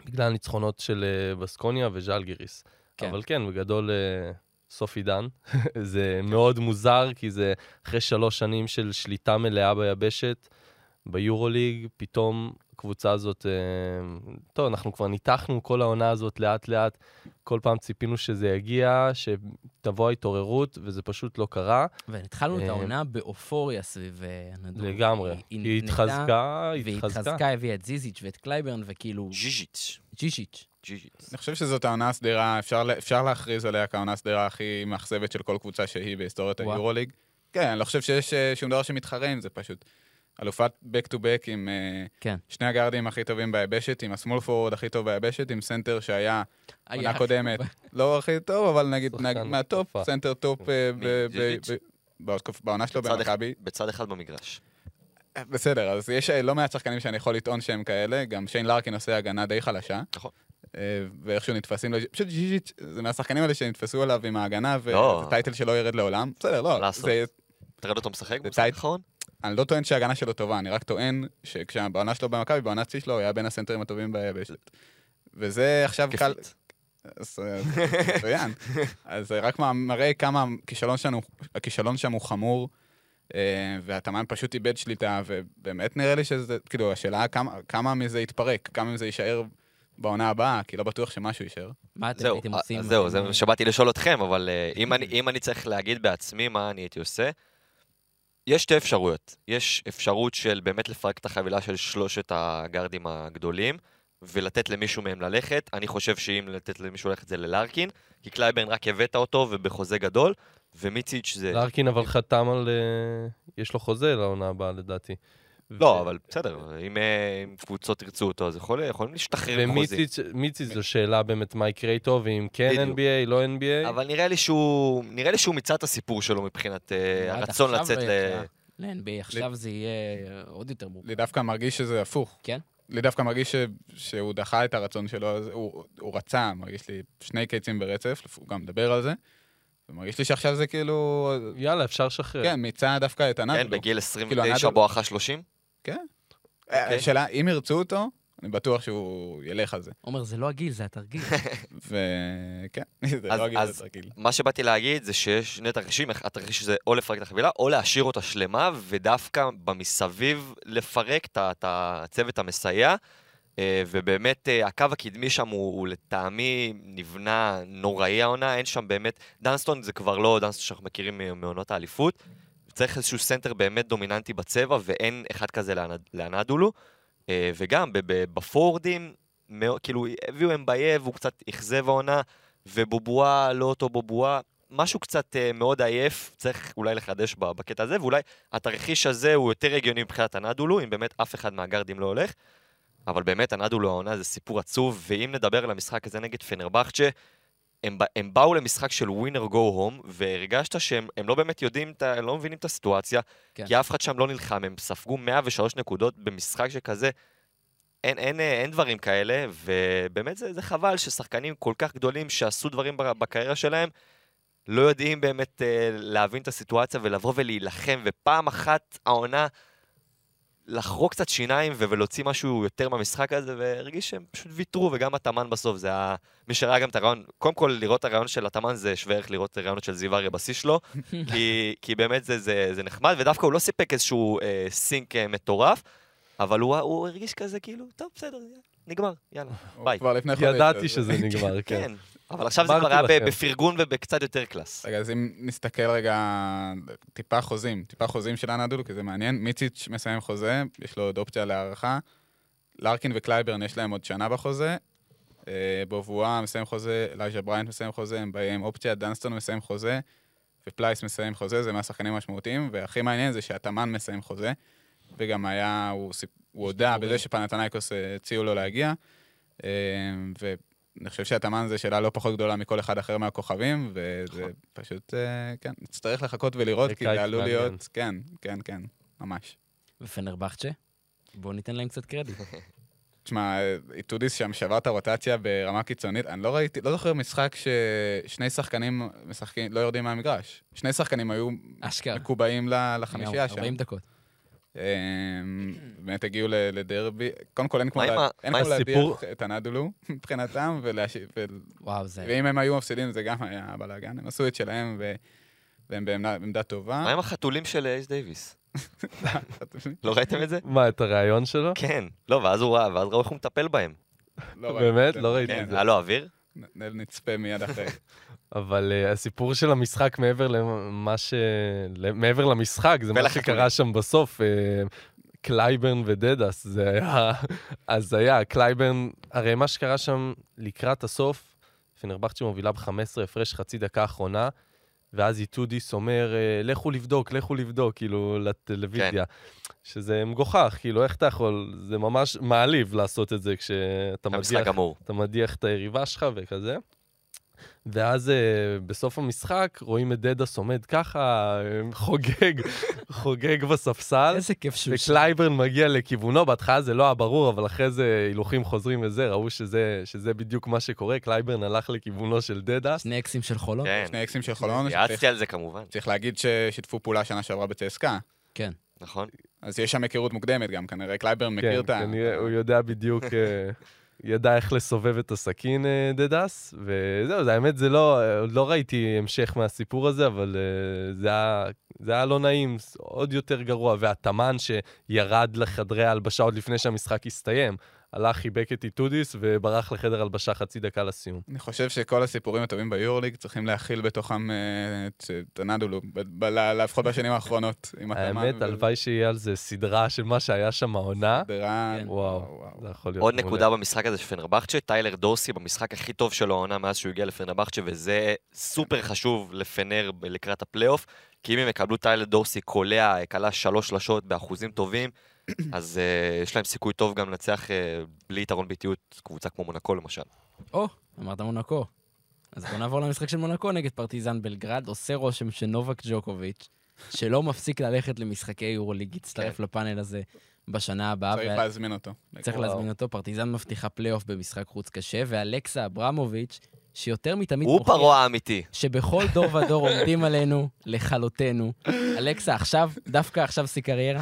Speaker 3: בגלל הניצחונות של אה, בסקוניה וז'לגיריס.
Speaker 1: כן.
Speaker 3: אבל כן, בגדול, אה, סוף עידן. זה מאוד מוזר, כי זה אחרי שלוש שנים של שליטה מלאה ביבשת, ביורוליג, פתאום הקבוצה הזאת, אה, טוב, אנחנו כבר ניתחנו כל העונה הזאת לאט-לאט, כל פעם ציפינו שזה יגיע, שתבוא ההתעוררות, וזה פשוט לא קרה.
Speaker 1: והתחלנו את
Speaker 3: אה,
Speaker 1: העונה באופוריה סביב אה, אנדולו.
Speaker 3: לגמרי.
Speaker 1: היא
Speaker 3: התחזקה, היא
Speaker 1: והיא
Speaker 3: התחזקה.
Speaker 1: התחזקה, הביאה את זיזיץ' ואת קלייברן, וכאילו...
Speaker 2: ז'יז'יץ'. ז'יז'יץ'.
Speaker 4: אני חושב שזאת העונה הסדירה, אפשר, אפשר להכריז עליה כעונה הסדירה הכי מאכזבת של כל קבוצה שהיא בהיסטוריית. היורוליג. כן, אני לא חושב שיש שום דבר שמתחרה עם זה פשוט. אלופת back to back עם אה,
Speaker 1: כן.
Speaker 4: שני הגארדים הכי טובים ביבשת, עם ה small forward הכי טוב ביבשת, עם סנטר שהיה עונה קודמת, לא הכי טוב, אבל נגיד נגיד מהטופ. סנטר טופ אה? ב- בתקופ- בעונה שלו במכבי.
Speaker 2: בצד אחד במגרש.
Speaker 4: בסדר, אז יש אה, לא מעט שחקנים שאני יכול לטעון שהם כאלה, גם שיין לארקין עושה הגנה די חלשה.
Speaker 2: נכון.
Speaker 4: אה, ואיכשהו נתפסים, לו- פשוט ז'יז'יץ', זה מהשחקנים האלה שנתפסו עליו עם ההגנה,
Speaker 2: לא.
Speaker 4: וזה טייטל שלא ירד לעולם. בסדר, לא? זה-
Speaker 2: תראה אותו משחק במשחק. האחרון?
Speaker 4: אני לא טוען שההגנה שלו טובה, אני רק טוען שכשבעונה שלו במכבי, בעונת שיא שלו, הוא היה בין הסנטרים הטובים ביבשת. וזה עכשיו קל... אז, אה, מצוין. אז זה רק מראה כמה הכישלון שלנו, הכישלון שם הוא חמור. אה, והתאמן פשוט איבד שליטה, ובאמת נראה לי שזה, כאילו, השאלה כמה, כמה מזה יתפרק, כמה מזה יישאר בעונה הבאה, כי לא בטוח שמשהו יישאר.
Speaker 1: מה אתם הייתם עושים?
Speaker 2: זהו, זה מה שבאתי לשאול אתכם, אבל אה, אם אני- אם אני צריך להגיד בעצמי מה אני הייתי עושה, יש שתי אפשרויות. יש אפשרות של באמת לפרק את החבילה של שלושת הגארדים הגדולים, ולתת למישהו מהם ללכת. אני חושב שאם לתת למישהו ללכת זה ללארקין, כי קלייברן רק הבאת אותו ובחוזה גדול, ומיציץ' זה...
Speaker 3: לארקין אבל חתם על... אה, יש לו חוזה לעונה הבאה לדעתי.
Speaker 2: לא, אבל בסדר, אם אה, אם קבוצות ירצו אותו, אז יכול- יכולים להשתחרר עם חוזים.
Speaker 3: ומיציץ' מיציץ' זו שאלה באמת מה יקרה איתו, ואם כן. NBA, לא NBA.
Speaker 2: אבל נראה לי שהוא, מיצה את הסיפור שלו מבחינת אה, הרצון לצאת ל...
Speaker 1: ל-NBA עכשיו זה יהיה אה, עוד יותר מורכב.
Speaker 4: לי דווקא מרגיש שזה הפוך.
Speaker 1: כן?
Speaker 4: לי דווקא מרגיש ש... שהוא דחה את הרצון שלו, הוא, הוא רצה, מרגיש לי שני קייצים ברצף, הוא גם מדבר על זה. ומרגיש לי שעכשיו זה כאילו,
Speaker 3: יאללה, אפשר לשחרר.
Speaker 4: כן, מיצה דווקא את
Speaker 2: כן,
Speaker 4: הנדלו.
Speaker 2: בגיל
Speaker 4: כאילו,
Speaker 2: 29
Speaker 4: הנדל-
Speaker 2: בואכה 30?
Speaker 4: כן.
Speaker 2: אוקיי.
Speaker 4: השאלה, אם ירצו אותו, אני בטוח שהוא ילך על זה.
Speaker 1: עומר, זה לא הגיל, זה התרגיל.
Speaker 4: וכן, זה
Speaker 2: אז-
Speaker 4: לא
Speaker 2: אז-
Speaker 4: את התרגיל.
Speaker 2: מה שבאתי להגיד זה שיש שני תרחישים, התרחיש זה או לפרק את החבילה, או להשאיר אותה שלמה, ודווקא במסביב לפרק את הצוות המסייע. אה, ובאמת, אה, הקו הקדמי שם הוא, הוא לטעמי נבנה נוראי העונה, אין שם באמת... דנסטון זה כבר לא דנסטון שאנחנו מכירים מעונות האליפות. צריך איזשהו סנטר באמת דומיננטי בצבע, ואין אחד כזה לאנאד- לאנאדולו. אה, וגם בפורוורדים, כאילו, הביאו אמבאיי, הוא קצת אכזב העונה, ובובואה, לא אותו בובואה. משהו קצת אה, מאוד עייף, צריך אולי לחדש בקטע הזה, ואולי התרחיש הזה הוא יותר הגיוני מבחינת אנאדולו, אם באמת אף אחד מהגארדים לא הולך. אבל באמת, אנאדולו העונה זה סיפור עצוב, ואם נדבר על המשחק הזה נגד פנרבכצ'ה, הם, הם באו למשחק של ווינר גו הום, והרגשת שהם הם לא באמת יודעים, הם לא מבינים את הסיטואציה,
Speaker 1: כן.
Speaker 2: כי אף אחד שם לא נלחם, הם ספגו 103 נקודות במשחק שכזה, אין, אין, אין דברים כאלה, ובאמת זה, זה חבל ששחקנים כל כך גדולים שעשו דברים בקריירה שלהם, לא יודעים באמת אה, להבין את הסיטואציה ולבוא ולהילחם, ופעם אחת העונה לחרוק קצת שיניים ולהוציא משהו יותר מהמשחק הזה, והרגיש שהם פשוט ויתרו, וגם התאמן בסוף, זה היה... מי שראה גם את הריאיון, קודם כל לראות את הריאיון של אתאמן זה שווה ערך לראות את הראיונות של זיו אריה בשיא שלו, כי, כי באמת זה, זה, זה נחמד, ודווקא הוא לא סיפק איזשהו אה, sync אה, מטורף, אבל הוא, הוא הרגיש כזה כאילו, טוב, בסדר, נגמר, יאללה, ביי.
Speaker 4: כבר לפני חודש.
Speaker 3: ידעתי שזה נגמר, כן.
Speaker 2: אבל עכשיו זה כבר היה
Speaker 3: לכם.
Speaker 2: בפרגון ובקצת יותר class.
Speaker 4: רגע, אז אם נסתכל רגע, טיפה חוזים, טיפה חוזים של אנאדולו, כי זה מעניין. מיציץ' מסיים חוזה, יש לו עוד אופציה להארכה. לארקין וקלייברן יש להם עוד שנה בחוזה. אה, בובואה מסיים חוזה, אלייז'ה בריינט מסיים חוזה, הם עם אופציה, דנסטון מסיים חוזה, ופלייס מסיים חוזה, זה מהשחקנים המשמעותיים, והכי מעניין זה שאתאמן מסיים חוזה, וגם היה, הוא. הוא הודה. בזה שפנאתינייקוס אה, הציעו לו להגיע, אה, ואני חושב שאתאמן זה שאלה לא פחות גדולה מכל אחד אחר מהכוכבים, וזה פשוט, אה, כן, נצטרך לחכות ולראות, כי זה עלול. להיות, כן, כן, כן, ממש.
Speaker 1: ופנרבכצ'ה? בואו ניתן להם קצת קרדיט.
Speaker 4: תשמע, איטודיס שם שבר את הרוטציה ברמה קיצונית. אני לא ראיתי, לא זוכר משחק ששני שחקנים משחקים, לא יורדים מהמגרש. שני שחקנים היו
Speaker 1: אשכרה.
Speaker 4: מקובעים לחמישייה שם.
Speaker 1: 40 דקות.
Speaker 4: אמ, באמת הגיעו לדרבי. קודם כל, אין כמו? להדיח את הנדולו מבחינתם. ואם הם היו מפסידים זה גם היה בלאגן. הם עשו את שלהם, ו- והם בעמדה טובה.
Speaker 2: מה עם החתולים של אייס דייוויס? לא ראיתם את זה?
Speaker 3: מה, את הריאיון שלו?
Speaker 2: כן. לא, ואז הוא ראה, ואז ראו איך הוא מטפל בהם.
Speaker 4: לא
Speaker 3: באמת? לא ראיתי
Speaker 2: כן,
Speaker 3: את זה.
Speaker 2: היה לו אוויר?
Speaker 4: נצפה מיד אחרי.
Speaker 3: אבל uh, הסיפור של המשחק מעבר למה ש... מעבר למשחק, זה מה. שקרה שם בסוף. uh, קלייברן ודדס, זה היה הזיה. קלייברן, הרי מה שקרה שם לקראת הסוף, פנרבכצ'ה מובילה ב-15 הפרש חצי דקה אחרונה, ואז איטודיס אומר, אה, לכו לבדוק, לכו לבדוק, כאילו, לטלוויזיה. שזה מגוחך, כאילו, איך אתה יכול, זה ממש מעליב לעשות את זה כשאתה מדיח. אתה מדיח את היריבה שלך וכזה. ואז uh, בסוף המשחק רואים את דדס עומד ככה, אה, חוגג, חוגג בספסל,
Speaker 1: איזה כיף שהוא שם.
Speaker 3: וקלייברן מגיע לכיוונו, בהתחלה זה לא היה ברור, אבל אחרי זה הילוכים חוזרים וזה, ראו שזה, שזה בדיוק מה שקורה, קלייברן הלך לכיוונו של דדס.
Speaker 1: שני אקסים של חולון?
Speaker 2: כן.
Speaker 4: שני אקסים של חולון.
Speaker 2: צייצתי על זה כמובן,
Speaker 4: צריך להגיד ששיתפו פעולה שנה שעברה בצסקה.
Speaker 1: כן.
Speaker 2: נכון?
Speaker 4: אז יש שם היכרות מוקדמת גם, כנראה קלייברן מכיר
Speaker 3: כן,
Speaker 4: את ה...
Speaker 3: כנראה, הוא יודע בדיוק, אה, ידע איך לסובב את הסכין, אה, דדס, וזהו, זה- האמת, זה לא, עוד לא ראיתי המשך מהסיפור הזה, אבל אה, זה היה, זה היה לא נעים, עוד יותר גרוע. ואתאמן שירד לחדרי ההלבשה עוד לפני שהמשחק הסתיים, הלך, חיבק את איטודיס וברח לחדר הלבשה חצי דקה לסיום.
Speaker 4: אני חושב שכל הסיפורים הטובים ביורוליג צריכים להכיל בתוכם אה, את אנאדולו, ב- ב- ל- לפחות בשנים האחרונות.
Speaker 3: האמת, הלוואי שיהיה על זה סדרה של מה שהיה שם העונה.
Speaker 4: דרן,
Speaker 1: כן.
Speaker 3: וואו, זה יכול להיות
Speaker 2: עוד. נקודה במשחק הזה של פנרבכצ'ה, טיילר דורסי במשחק הכי טוב שלו העונה מאז שהוא הגיע לפנרבכצ'ה, וזה סופר חשוב לפנר לקראת הפלייאוף, כי אם הם יקבלו טיילר דורסי קולע, קלע שלוש שלשות באחוזים טובים, אז uh, יש להם סיכוי טוב גם לנצח uh, בלי יתרון ביתיות, קבוצה כמו מונקו למשל.
Speaker 1: או, אמרת מונקו. אז בוא נעבור למשחק של מונקו נגד פרטיזן בלגרד. עושה רושם שנובק ג'וקוביץ', שלא מפסיק ללכת למשחקי יורוליג, יצטרף לפאנל הזה בשנה הבאה.
Speaker 4: צריך
Speaker 1: וה-
Speaker 4: להזמין אותו.
Speaker 1: צריך
Speaker 3: וואו.
Speaker 1: להזמין אותו. פרטיזן מבטיחה פלייאוף במשחק חוץ קשה, ואלכסה אברמוביץ', שיותר מתמיד
Speaker 2: הוא פרעה האמיתי.
Speaker 1: שבכל דור ודור עומדים עלינו לכלותנו. אלכסה, עכשיו, דווקא עכשיו שיא קריירה?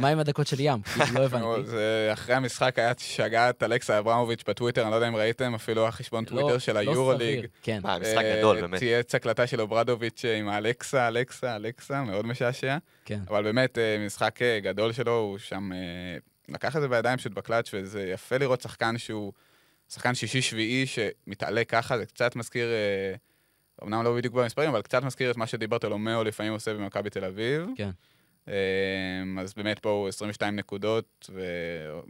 Speaker 1: מה עם הדקות של ים? לא הבנתי.
Speaker 4: זה- אחרי המשחק היה שגעת אלכסה אברמוביץ' בטוויטר, אני לא יודע אם ראיתם, אפילו החשבון
Speaker 1: לא-
Speaker 4: טוויטר של
Speaker 1: לא
Speaker 4: היורוליג.
Speaker 1: סביר, כן.
Speaker 2: מה, משחק
Speaker 4: אה,
Speaker 2: גדול, באמת.
Speaker 4: צייץ הקלטה של אוברדוביץ' עם האלכסה, אלכסה, אלכסה, מאוד משעשע.
Speaker 1: כן.
Speaker 4: אבל באמת, אה, משחק אה, גדול שלו, הוא שם אה, לקח את זה בידיים פשוט בקלאץ', וזה יפה לראות שחקן שהוא שחקן שישי-שביעי שמתעלה ככה, זה קצת מזכיר, אה, אמנם לא בדיוק במספרים, אבל קצת מזכיר את מה שדיברטולומיאו לפעמים עושה במכבי תל אביב.
Speaker 1: כן.
Speaker 4: אה, אז באמת פה הוא 22 נקודות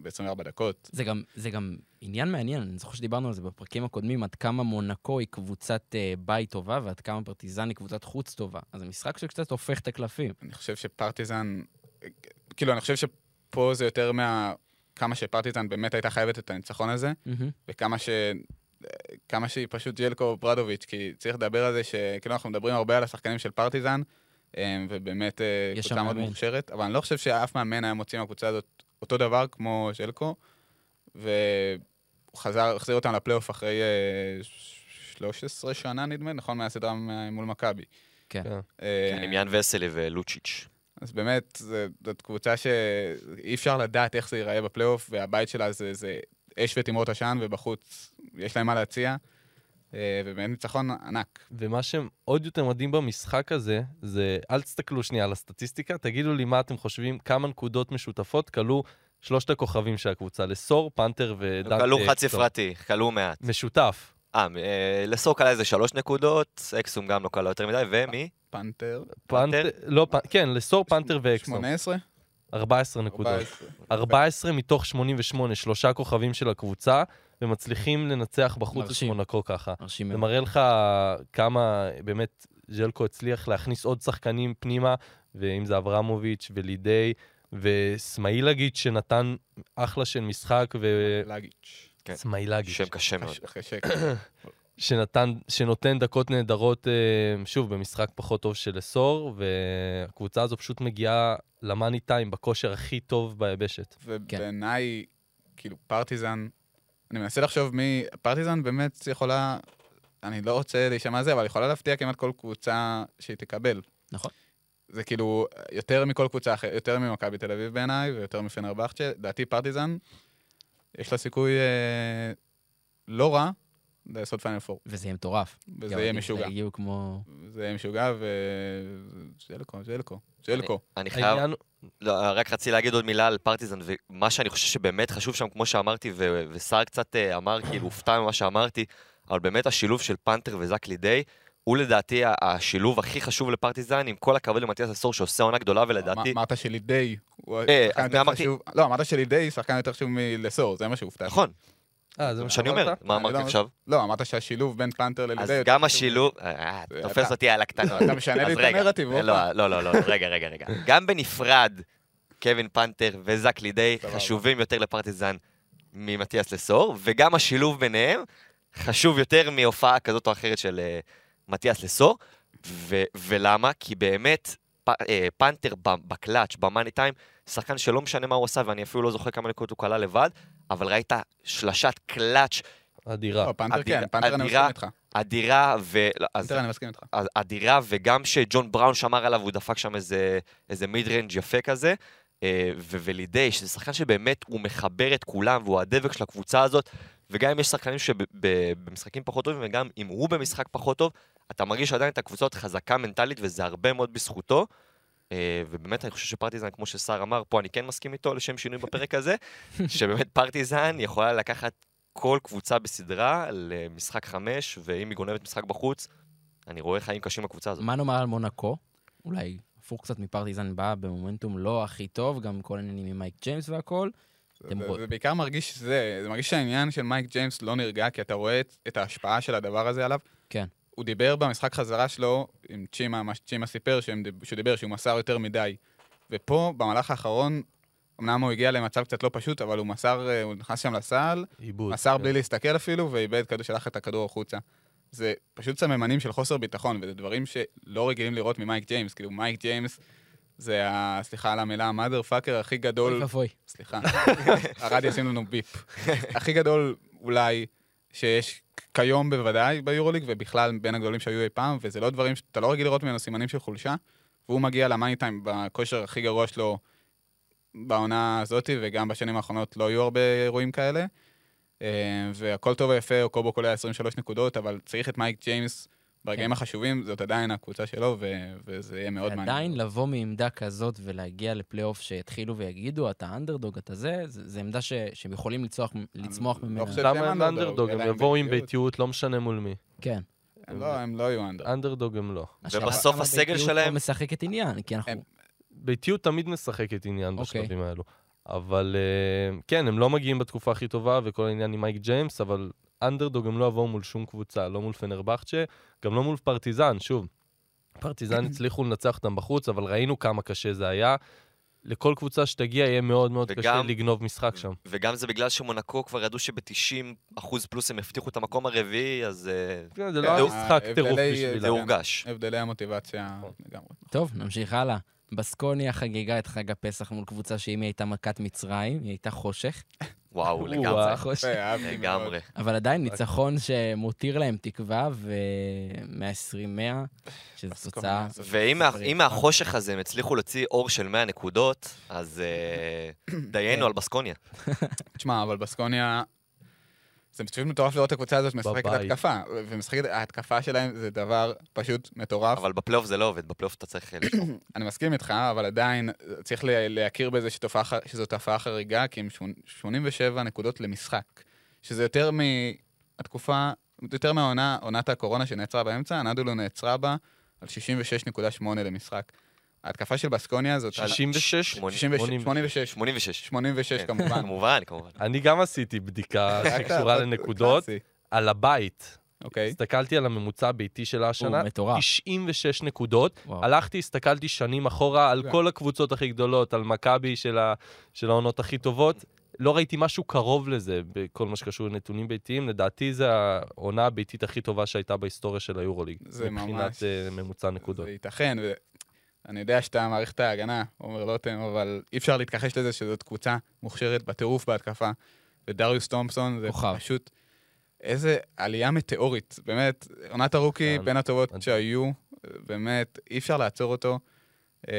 Speaker 4: ב-24 דקות.
Speaker 1: זה גם, זה גם עניין מעניין, אני זוכר שדיברנו על זה בפרקים הקודמים, עד כמה מונקו היא קבוצת uh, בית טובה, ועד כמה פרטיזן היא קבוצת חוץ טובה. אז זה משחק שקצת הופך את הקלפים.
Speaker 4: אני חושב שפרטיזן, כאילו, אני חושב שפה זה יותר מה... כמה שפרטיזן באמת הייתה חייבת את הניצחון הזה,
Speaker 1: מהמם.
Speaker 4: וכמה ש... כמה שהיא פשוט ג'לקו ברדוביץ', כי צריך לדבר על זה שכאילו אנחנו מדברים הרבה על השחקנים של פרטיזן, אה, ובאמת אה, קבוצה מאוד. מוכשרת, אבל אני לא חושב שאף מאמן היה מוציא מהקבוצה הזאת אותו דבר כמו ז'לקו, והוא חזר, החזיר אותם לפלייאוף אחרי אה, 13 שנה נדמה, נכון? מהסדרה מול מכבי.
Speaker 1: כן.
Speaker 3: כן.
Speaker 4: אה,
Speaker 2: כן, עם יאן וסלי ולוצ'יץ'.
Speaker 4: אז באמת, זו- זאת קבוצה שאי אפשר לדעת איך זה ייראה בפלייאוף, והבית שלה זה, זה אש ותמרות עשן, ובחוץ יש להם מה להציע, אה, ובאמת ניצחון ענק.
Speaker 3: ומה שעוד יותר מדהים במשחק הזה, זה, אל תסתכלו שנייה על הסטטיסטיקה, תגידו לי מה אתם חושבים, כמה נקודות משותפות כלו שלושת הכוכבים של הקבוצה, לסור, פנתר ודנטה.
Speaker 2: כלו חד
Speaker 3: אקסום.
Speaker 2: ספרתי, כלו מעט.
Speaker 3: משותף.
Speaker 2: אה, אה, לסור קלה איזה שלוש נקודות, אקסום גם לא קלה יותר מדי, ומי?
Speaker 4: פנתר,
Speaker 3: פנתר, לא. כן, לסור, פנתר ואקסום.
Speaker 4: 18?
Speaker 3: 14 נקודות.
Speaker 4: 14.
Speaker 3: 14 מתוך 88, שלושה כוכבים של הקבוצה, ומצליחים לנצח בחוץ את. מונקו ככה.
Speaker 1: מרשים
Speaker 3: זה. מראה לך כמה באמת ז'לקו הצליח להכניס עוד שחקנים פנימה, ואם זה אברמוביץ' ולידי, וסמאילגיץ' שנתן אחלה של משחק,
Speaker 4: לגיץ'.
Speaker 2: כן.
Speaker 3: וסמאילגיץ',
Speaker 2: שם קשה מאוד.
Speaker 3: שנתן, שנותן דקות נהדרות, אה, שוב, במשחק פחות טוב של לסור, והקבוצה הזו פשוט מגיעה למאני טיים בכושר הכי טוב ביבשת.
Speaker 4: ובעיניי, כאילו, פרטיזן, אני מנסה לחשוב מי... פרטיזן באמת יכולה, אני לא רוצה להישמע זה, אבל יכולה להפתיע כמעט כל קבוצה שהיא תקבל.
Speaker 1: נכון.
Speaker 4: זה כאילו יותר מכל קבוצה אחרת, יותר ממכבי תל אביב בעיניי, ויותר מפנרבכצ'ה. לדעתי פרטיזן, יש לה סיכוי אה, לא רע לעשות פיינל פור.
Speaker 1: וזה יהיה מטורף.
Speaker 4: וזה יהיה משוגע.
Speaker 1: הגיעו כמו...
Speaker 4: זה יהיה משוגע, ו... ז'לקו, ז'לקו, ז'לקו.
Speaker 2: אני חייב...
Speaker 3: העניין,
Speaker 2: לא, רק רציתי להגיד עוד מילה על פרטיזן, ומה שאני חושב שבאמת חשוב שם, כמו שאמרתי, ו- וסער קצת אה, אמר, כאילו, הופתע ממה שאמרתי, אבל באמת השילוב של פנתר וזק לידי, הוא לדעתי השילוב הכי חשוב לפרטיזן, עם כל הכבוד למתיאס אסור שעושה עונה גדולה, ולדעתי...
Speaker 4: אמרת שלידי הוא
Speaker 2: אה,
Speaker 4: שחקן יותר חשוב. לא, אמרת שלידי שחקן יותר חשוב מלסור, זה מה שהופתע.
Speaker 2: נכון,
Speaker 3: אה, זה מה
Speaker 2: שאני? אומר, מה
Speaker 4: לא
Speaker 2: אמרתי
Speaker 4: אמרתי.
Speaker 2: עכשיו?
Speaker 4: לא, אמרת שהשילוב בין פנתר ללידי...
Speaker 2: אז גם. השילוב... אה, תופס אותי על הקטנות.
Speaker 4: אתה משנה לי את הנרטיב,
Speaker 2: לא,
Speaker 4: אופה.
Speaker 2: לא, לא, לא, רגע, רגע, רגע. גם בנפרד, קווין פנתר וזק לידי. חשובים יותר לפרטיזן ממתיאס לסור, וגם השילוב ביניהם חשוב יותר מהופעה כזאת או אחרת של אה, מתיאס לסור. ו- ולמה? כי באמת, פ- אה, פנתר בקלאץ', במאני טיים, שחקן שלא משנה מה הוא עשה, ואני אפילו לא זוכר כמה נקודות הוא כלל לבד, אבל ראית שלשת קלאץ'
Speaker 3: אדירה.
Speaker 4: לא, פאנטר
Speaker 2: אדיר-
Speaker 4: כן, פאנטר אני
Speaker 2: אדירה.
Speaker 4: מסכים איתך.
Speaker 2: אדירה, ו... לא, אז-
Speaker 4: פאנטר אני מסכים איתך.
Speaker 2: אדירה, וגם שג'ון בראון שמר עליו, הוא דפק שם איזה, איזה mid range יפה כזה. אה, ו- ולדיי, שזה שחקן שבאמת הוא מחבר את כולם, והוא הדבק של הקבוצה הזאת, וגם אם יש שחקנים שבמשחקים פחות טובים, וגם אם הוא במשחק פחות טוב, אתה מרגיש עדיין את הקבוצה הזאת חזקה מנטלית, וזה הרבה מאוד בזכותו. אה, ובאמת, אני חושב שפרטיזן, כמו שסער אמר, פה אני כן מסכים איתו לשם שינוי בפרק הזה, שבאמת פרטיזן יכולה לקחת כל קבוצה בסדרה למשחק חמש, ואם היא גונבת משחק בחוץ, אני רואה חיים קשים בקבוצה הזאת.
Speaker 1: מה נאמר על מונקו? אולי הפוך קצת מפרטיזן באה במומנטום לא הכי טוב, גם כל העניינים עם מייק ג'יימס והכל.
Speaker 4: זה- זה בעיקר מרגיש שזה, זה מרגיש שהעניין של מייק ג'יימס לא נרגע, כי אתה רואה את- את ההשפעה של הדבר הזה עליו.
Speaker 1: כן.
Speaker 4: הוא דיבר במשחק חזרה שלו עם צ'ימה, מה שצ'ימה סיפר, שהם שהוא דיבר שהוא מסר יותר מדי. ופה, במהלך האחרון, אמנם הוא הגיע למצב קצת לא פשוט, אבל הוא מסר, אה, הוא נכנס שם לסל,
Speaker 3: איבוד.
Speaker 4: מסר
Speaker 3: כן.
Speaker 4: בלי להסתכל אפילו, ואיבד כדור, שלח את הכדור החוצה. זה פשוט סממנים של חוסר ביטחון, וזה דברים שלא רגילים לראות ממייק ג'יימס. כאילו, מייק ג'יימס זה, ה, סליחה על המילה, ה motherfucker הכי גדול
Speaker 1: אוי ואבוי.
Speaker 4: סליחה, הרדיו עושים לנו ביפ. הכי גדול אולי שיש כיום בוודאי ביורוליג, ובכלל בין הגדולים שהיו אי פעם, וזה לא דברים שאתה לא רגיל לראות ממנו סימנים של חולשה, והוא מגיע למאני טיים בכושר הכי גרוע שלו בעונה הזאת, וגם בשנים האחרונות לא היו הרבה אירועים כאלה. אה, והכל טוב ויפה, קובו קולע 23 נקודות, אבל צריך את מייק ג'יימס ברגעים
Speaker 1: כן. החשובים,
Speaker 4: זאת עדיין הקבוצה שלו, ו- וזה יהיה מאוד מעניין.
Speaker 1: עדיין לבוא מעמדה כזאת ולהגיע לפלייאוף שיתחילו ויגידו, אתה אנדרדוג, אתה זה, זה זה עמדה ש- שהם יכולים לצמוח, לצמוח
Speaker 4: לא
Speaker 1: ממנה.
Speaker 4: חושב שהם
Speaker 3: למה הם
Speaker 4: אנדרדוג?
Speaker 3: אנדרדוג? הם יבואו עם. ביתיות, לא משנה מול מי.
Speaker 1: כן.
Speaker 4: הם לא, הם לא יהיו אנדר.
Speaker 3: אנדרדוג הם לא.
Speaker 2: ובסוף הסגל
Speaker 1: ביתיות
Speaker 2: שלהם-
Speaker 1: פה משחקת עניין, כי אנחנו...
Speaker 3: ביתיות תמיד משחקת עניין
Speaker 1: אוקיי.
Speaker 3: בשלבים האלו. אבל אה, כן, הם לא מגיעים בתקופה הכי טובה וכל העניין עם מייק ג'יימס, אבל אנדרדוג הם לא יבואו מול שום קבוצה, לא מול פנרבכצ'ה, גם לא מול פרטיזן, שוב. פרטיזן הצליחו לנצח אותם בחוץ, אבל ראינו כמה קשה זה היה. לכל קבוצה שתגיע יהיה מאוד מאוד קשה
Speaker 2: וגם-
Speaker 3: לגנוב משחק שם.
Speaker 2: וגם זה בגלל שמונקו כבר ידעו שב-90 אחוז פלוס הם הבטיחו את המקום הרביעי, אז אה,
Speaker 3: כן, זה לא היה משחק
Speaker 4: ההבדלי-
Speaker 3: טירוף
Speaker 2: זה
Speaker 3: בשבילם.
Speaker 2: הורגש.
Speaker 4: הבדלי המוטיבציה. לגמרי.
Speaker 1: טוב, נמשיך הלאה. בסקוניה חגגה את חג הפסח מול קבוצה שאם היא הייתה מכת מצרים, היא הייתה חושך.
Speaker 2: וואו. לגמרי. לגמרי.
Speaker 1: אבל עדיין ניצחון שמותיר להם תקווה, ו-120-100, שזו תוצאה...
Speaker 2: ואם מהחושך הזה הם הצליחו להוציא אור של 100 נקודות, אז אה, דיינו על בסקוניה.
Speaker 4: תשמע, אבל בסקוניה... זה פשוט מטורף לראות את הקבוצה הזאת משחקת. התקפה. ומשחקת, ההתקפה שלהם זה דבר פשוט מטורף.
Speaker 2: אבל בפלייאוף זה לא עובד, בפלייאוף אתה צריך אה, לשמור.
Speaker 4: אני מסכים איתך, אבל עדיין צריך לה- להכיר בזה שתופעה שזו תופעה חריגה, כי הם שמונ- 87 נקודות למשחק. שזה יותר מהתקופה, יותר מהעונה, עונת הקורונה שנעצרה באמצע, הנדולו נעצרה בה על 66.8 למשחק. ההתקפה של בסקוניה זאת... על-
Speaker 3: 66?
Speaker 4: 66, 86,
Speaker 2: 86.
Speaker 4: 86
Speaker 2: כן.
Speaker 4: כמובן.
Speaker 2: כמובן, כמובן.
Speaker 3: אני גם עשיתי בדיקה שקשורה לנקודות על הבית.
Speaker 4: אוקיי.
Speaker 3: הסתכלתי על הממוצע הביתי שלה השנה,
Speaker 1: הוא מטורף.
Speaker 3: 96 נקודות.
Speaker 1: וואו.
Speaker 3: הלכתי, הסתכלתי שנים אחורה על
Speaker 4: כן.
Speaker 3: כל הקבוצות הכי גדולות, על מכבי של העונות הכי טובות. לא ראיתי משהו קרוב לזה בכל מה שקשור לנתונים ביתיים. לדעתי זו העונה הביתית הכי טובה שהייתה בהיסטוריה של היורוליג.
Speaker 4: זה
Speaker 3: מבחינת
Speaker 4: ממש-
Speaker 3: אה, ממוצע נקודות.
Speaker 4: זה ייתכן, ואני יודע שאתה מעריך את ההגנה, עומר לוטם, אבל אי אפשר להתכחש לזה שזאת קבוצה מוכשרת בטירוף בהתקפה. ודריוס תומפסון זה
Speaker 1: כוכב.
Speaker 4: פשוט איזה עלייה מטאורית. באמת, עונת הרוקי
Speaker 3: כן.
Speaker 4: בין הטובות. שהיו, באמת, אי אפשר לעצור אותו. אה,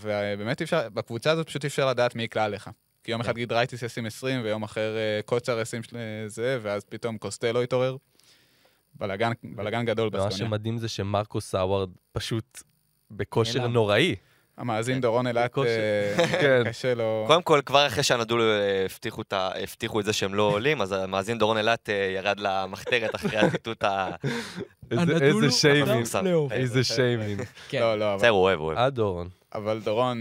Speaker 4: ובאמת אי אפשר, בקבוצה הזאת פשוט אי אפשר לדעת מי יקלע עליך. כי יום אחד גידרייטיס ישים 20, ויום אחר אה, קוצר ישים של- זה, ואז פתאום קוסטלו יתעורר. בלאגן, גדול בסקוניה.
Speaker 3: שמדהים זה שמרקוס האווארד פשוט בכושר. נוראי.
Speaker 4: המאזין דורון אילת,
Speaker 3: בקושי.
Speaker 4: אה,
Speaker 3: כן.
Speaker 4: קשה לו.
Speaker 2: קודם כל, כבר אחרי שהנדולו אה, הבטיחו את זה שהם לא עולים, אז המאזין דורון אילת אה, ירד למחתרת אחרי הציטוט ה...
Speaker 3: איזה- שיימינג. איזה שיימינג.
Speaker 1: כן.
Speaker 4: לא, לא, אבל-
Speaker 2: בסדר, הוא אוהב, הוא אוהב.
Speaker 3: אה, דורון.
Speaker 4: אבל דורון,